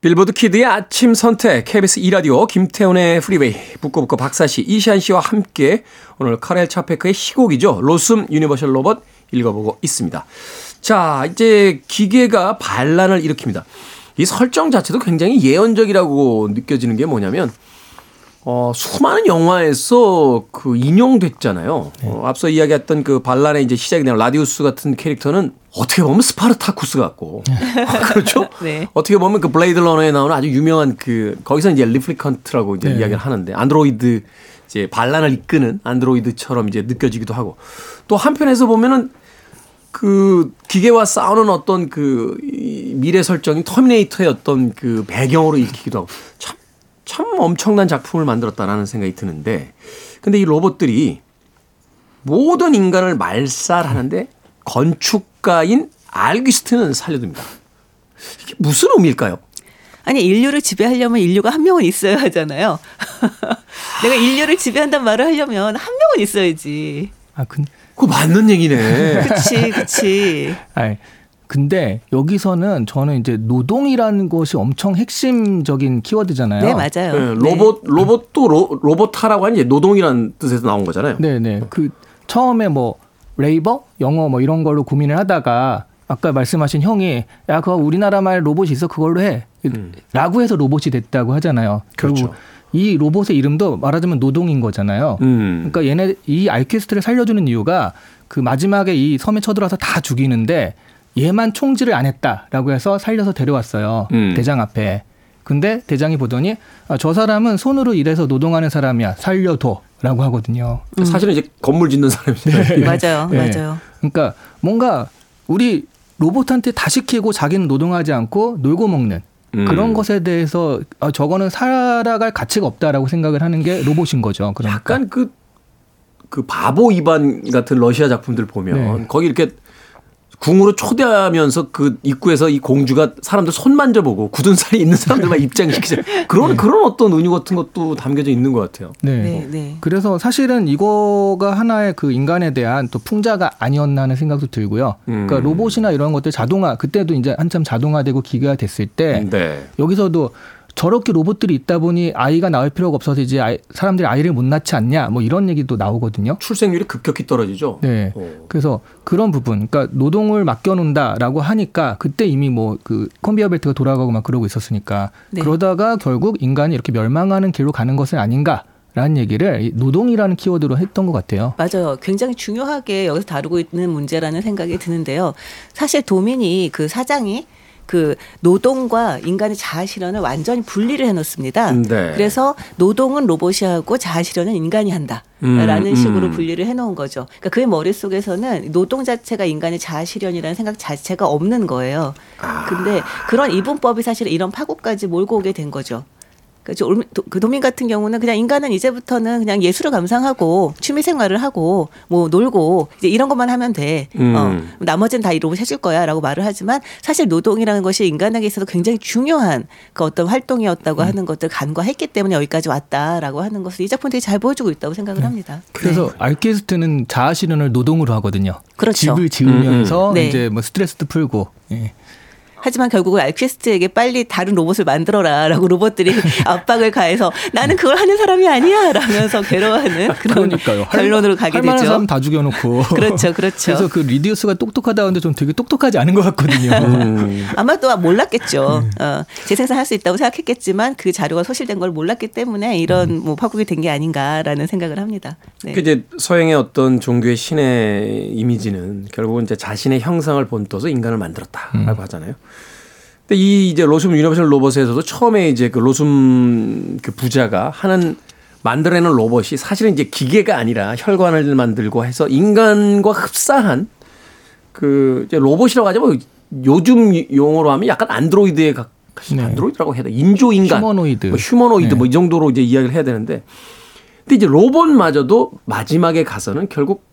빌보드 키드의 아침 선택 KBS 2라디오 김태훈의 프리웨이 북끄북끄 박사씨 이시한 씨와 함께 오늘 카렐 차페크의 희곡이죠. 로숨 유니버셜 로봇 읽어보고 있습니다. 자 이제 기계가 반란을 일으킵니다. 이 설정 자체도 굉장히 예언적이라고 느껴지는 게 뭐냐면 어, 수많은 영화에서 그 인용됐잖아요. 어, 앞서 이야기했던 그 반란의 이제 시작이 되는 라디우스 같은 캐릭터는 어떻게 보면 스파르타쿠스 같고. <laughs> 그렇죠? <laughs> 네. 어떻게 보면 그 블레이드 러너에 나오는 아주 유명한 그 거기서 이제 replicant라고 이제 네. 이야기를 하는데 안드로이드 이제 반란을 이끄는 안드로이드처럼 이제 느껴지기도 하고 또 한편에서 보면은 그 기계와 싸우는 어떤 그이 미래 설정인 터미네이터의 어떤 그 배경으로 읽히기도 하고 참, 참 엄청난 작품을 만들었다라는 생각이 드는데 근데 이 로봇들이 모든 인간을 말살하는데 건축가인 알기스트는 살려둡니다. 이게 무슨 의미일까요? 아니 인류를 지배하려면 인류가 한 명은 있어야 하잖아요. <laughs> 내가 인류를 지배한다는 말을 하려면 한 명은 있어야지. 아, 근, 그거 맞는 얘기네. 그치, 그치. 아니, 근데 여기서는 저는 이제 노동이라는 것이 엄청 핵심적인 키워드잖아요. 네, 맞아요. 네, 로봇 로봇도 로, 로봇하라고 하니 이제 노동이라는 뜻에서 나온 거잖아요. 네 네. 그 처음에 뭐 labor 영어 뭐 이런 걸로 고민을 하다가 아까 말씀하신 형이 야 그거 우리나라 말 로봇이 있어 그걸로 해. 라고 해서 로봇이 됐다고 하잖아요. 결국 음. 그렇죠. 이 로봇의 이름도 말하자면 노동인 거잖아요. 음. 그러니까 얘네 이 알케스트를 살려주는 이유가 그 마지막에 이 섬에 쳐들어와서 다 죽이는데 얘만 총질을 안 했다라고 해서 살려서 데려왔어요. 음. 대장 앞에. 근데 대장이 보더니 아, 저 사람은 손으로 일해서 노동하는 사람이야. 살려둬라고 하거든요. 사실은 이제 건물 짓는 사람이잖아요. 맞아요, 네. 맞아요. 그러니까 뭔가 우리 로봇한테 다 시키고 자기는 노동하지 않고 놀고 먹는 음. 그런 것에 대해서 아, 저거는 살아갈 가치가 없다라고 생각을 하는 게 로봇인 거죠. 그러니까. 약간 그, 그 바보 이반 같은 러시아 작품들 보면 네. 거기 이렇게 궁으로 초대하면서 그 입구에서 이 공주가 사람들 손 만져보고 굳은 살이 있는 사람들만 입장시키죠. <laughs> 그런 그런 어떤 은유 같은 것도 담겨져 있는 것 같아요. 네. 네, 네. 그래서 사실은 이거가 하나의 그 인간에 대한 또 풍자가 아니었나 하는 생각도 들고요. 음. 그러니까 로봇이나 이런 것들 자동화 그때도 이제 한참 자동화되고 기계화 됐을 때 네. 여기서도 저렇게 로봇들이 있다 보니 아이가 나올 필요가 없어서 이제 아이, 사람들이 아이를 못 낳지 않냐 뭐 이런 얘기도 나오거든요. 출생률이 급격히 떨어지죠. 네. 어. 그래서 그런 부분, 그러니까 노동을 맡겨놓는다라고 하니까 그때 이미 뭐 그 컨베이어 벨트가 돌아가고 막 그러고 있었으니까 네. 그러다가 결국 인간이 이렇게 멸망하는 길로 가는 것은 아닌가 라는 얘기를 이 노동이라는 키워드로 했던 것 같아요. 맞아요. 굉장히 중요하게 여기서 다루고 있는 문제라는 생각이 드는데요. 사실 도민이 그 사장이 그 노동과 인간의 자아 실현을 완전히 분리를 해놓습니다. 네. 그래서 노동은 로봇이 하고 자아 실현은 인간이 한다. 음, 라는 음. 식으로 분리를 해놓은 거죠. 그러니까 그의 머릿속에서는 노동 자체가 인간의 자아 실현이라는 생각 자체가 없는 거예요. 근데 그런 이분법이 사실 이런 파고까지 몰고 오게 된 거죠. 그그 도민 같은 경우는 그냥 인간은 이제부터는 그냥 예술을 감상하고 취미 생활을 하고 뭐 놀고 이제 이런 것만 하면 돼. 음. 어, 나머지는 다이 로봇 해줄 거야라고 말을 하지만 사실 노동이라는 것이 인간에게 있어서 굉장히 중요한 그 어떤 활동이었다고 하는 것들 간과했기 때문에 여기까지 왔다라고 하는 것을 이 작품 되게 잘 보여주고 있다고 생각을 합니다. 그래서 네. 알케스트는 자아 실현을 노동으로 하거든요. 그렇죠. 집을 지으면서 음, 음. 네. 이제 뭐 스트레스도 풀고. 예. 하지만 결국은 알퀘스트에게 빨리 다른 로봇을 만들어라라고 로봇들이 <laughs> 압박을 가해서 나는 그걸 하는 사람이 아니야 라면서 괴로워하는 <laughs> 그런 그러니까요. 할- 결론으로 가게 할 만한 되죠. 사람 다 죽여놓고. <laughs> 그렇죠, 그렇죠. 그래서 그 리디우스가 똑똑하다 하는데 좀 되게 똑똑하지 않은 것 같거든요. 음. 아마 또 몰랐겠죠. 음. 어, 재생산 할 수 있다고 생각했겠지만 그 자료가 소실된 걸 몰랐기 때문에 이런 음. 뭐 파국이 된 게 아닌가라는 생각을 합니다. 네. 그 이제 서양의 어떤 종교의 신의 이미지는 결국은 이제 자신의 형상을 본떠서 인간을 만들었다라고 하잖아요. 근데 이 이제 로숨 유니버셜 로봇에서도 처음에 이제 그 로숨 그 부자가 하는 만들어내는 로봇이 사실은 이제 기계가 아니라 혈관을 만들고 해서 인간과 흡사한 그 이제 로봇이라고 하죠. 뭐 요즘 용어로 하면 약간 안드로이드에 가 네. 안드로이드라고 해야 돼. 인조 인간. 휴머노이드. 뭐 휴머노이드 네. 뭐이 정도로 이제 이야기를 해야 되는데 근데 이제 로봇마저도 마지막에 가서는 결국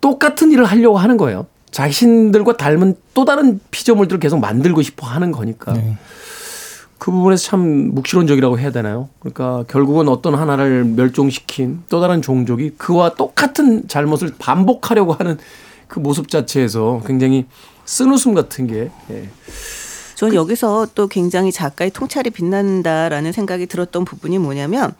똑같은 일을 하려고 하는 거예요. 자신들과 닮은 또 다른 피조물들을 계속 만들고 싶어 하는 거니까. 네. 그 부분에서 참 묵시론적이라고 해야 되나요? 그러니까 결국은 어떤 하나를 멸종시킨 또 다른 종족이 그와 똑같은 잘못을 반복하려고 하는 그 모습 자체에서 굉장히 쓴웃음 같은 게 예. 저는 여기서 또 굉장히 작가의 통찰이 빛난다라는 생각이 들었던 부분이 뭐냐면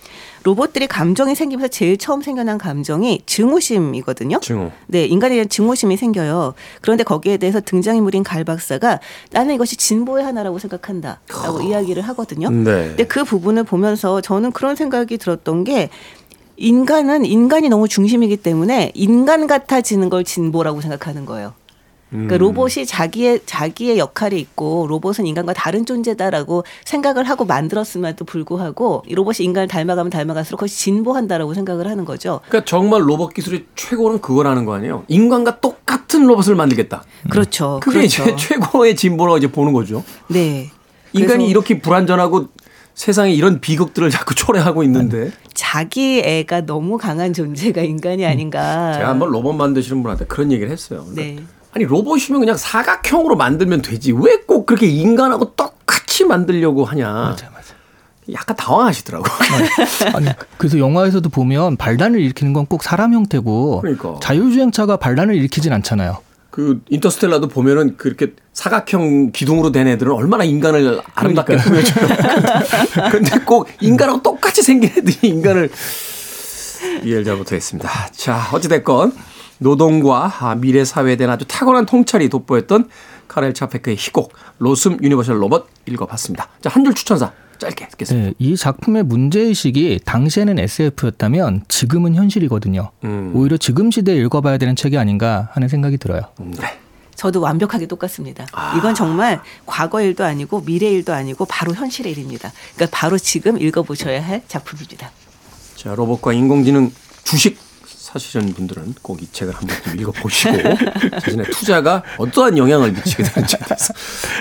로봇들이 감정이 생기면서 제일 처음 생겨난 감정이 증오심이거든요. 증오. 네, 인간에 대한 증오심이 생겨요. 그런데 거기에 대해서 등장인물인 갈 박사가 나는 이것이 진보의 하나라고 생각한다라고 이야기를 하거든요. 네. 근데 그 부분을 보면서 저는 그런 생각이 들었던 게 인간은 인간이 너무 중심이기 때문에 인간 같아지는 걸 진보라고 생각하는 거예요. 그러니까 로봇이 자기의 자기의 역할이 있고 로봇은 인간과 다른 존재다라고 생각을 하고 만들었음에도 불구하고 이 로봇이 인간을 닮아가면 닮아갈수록 그것이 진보한다라고 생각을 하는 거죠. 그러니까 정말 로봇 기술의 최고는 그거라는 거 아니에요? 인간과 똑같은 로봇을 만들겠다. 그렇죠. 그게 그렇죠. 이제 최고의 진보라고 이제 보는 거죠. 네. 인간이 이렇게 불완전하고 세상에 이런 비극들을 자꾸 <laughs> 초래하고 있는데 자기 애가 너무 강한 존재가 인간이 아닌가. 제가 한번 로봇 만드시는 분한테 그런 얘기를 했어요. 그러니까 네. 아니 로봇이면 그냥 사각형으로 만들면 되지 왜 꼭 그렇게 인간하고 똑같이 만들려고 하냐. 맞아, 맞아. 약간 당황하시더라고. <laughs> 아니 그래서 영화에서도 보면 반란을 일으키는 건 꼭 사람 형태고 그러니까. 자율주행차가 반란을 일으키진 않잖아요. 그 인터스텔라도 보면은 그렇게 사각형 기둥으로 된 애들은 얼마나 인간을 아름답게 꾸며줘요. <laughs> 근데 꼭 인간하고 똑같이 생긴 애들이 인간을 이해를 잘 못하겠습니다. 자, 어찌됐건 노동과 아, 미래 사회에 대한 아주 탁월한 통찰이 돋보였던 카렐 차페크의 희곡 로숨 유니버셜 로봇 읽어봤습니다. 자, 한 줄 추천사 짧게 듣겠습니다. 네, 이 작품의 문제의식이 당시에는 SF였다면 지금은 현실이거든요. 음. 오히려 지금 시대에 읽어봐야 되는 책이 아닌가 하는 생각이 들어요. 네. 저도 완벽하게 똑같습니다. 아. 이건 정말 과거 일도 아니고 미래 일도 아니고 바로 현실의 일입니다. 그러니까 바로 지금 읽어보셔야 할 작품입니다. 자, 로봇과 인공지능 주식 사시는 분들은 꼭 이 책을 한 번쯤 읽어보시고 <laughs> 자신의 투자가 어떠한 영향을 미치게 되는지에 대해서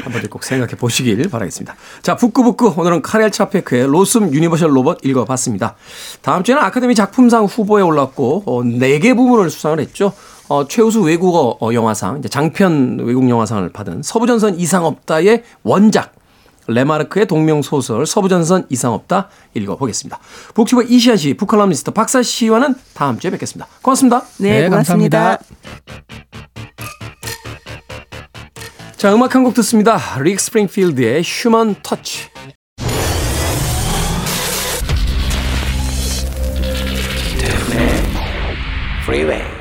한 번쯤 꼭 생각해 보시길 바라겠습니다. 자, 북끄북끄 오늘은 카렐 차페크의 로숨 유니버셜 로봇 읽어봤습니다. 다음 주에는 아카데미 작품상 후보에 올랐고 어, 4개 부문을 수상을 했죠. 어, 최우수 외국어 어, 영화상, 장편 외국 영화상을 받은 서부전선 이상 없다의 원작 레마르크의 동명 소설 서부전선 이상 없다 읽어보겠습니다. 북튜버 이시한 씨, 북칼럼니스트 박사 씨와는 다음 주에 뵙겠습니다. 고맙습니다. 네, 네, 고맙습니다. 자, 음악 한 곡 듣습니다. 릭 스프링필드의 Human Touch. Freeway.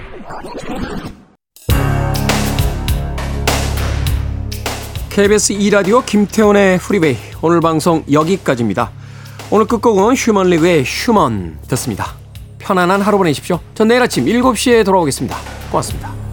KBS 2라디오 김태훈의 프리웨이 오늘 방송 여기까지입니다. 오늘 끝곡은 휴먼 리그의 Human 듣습니다. 편안한 하루 보내십시오. 전 내일 아침 7시에 돌아오겠습니다. 고맙습니다.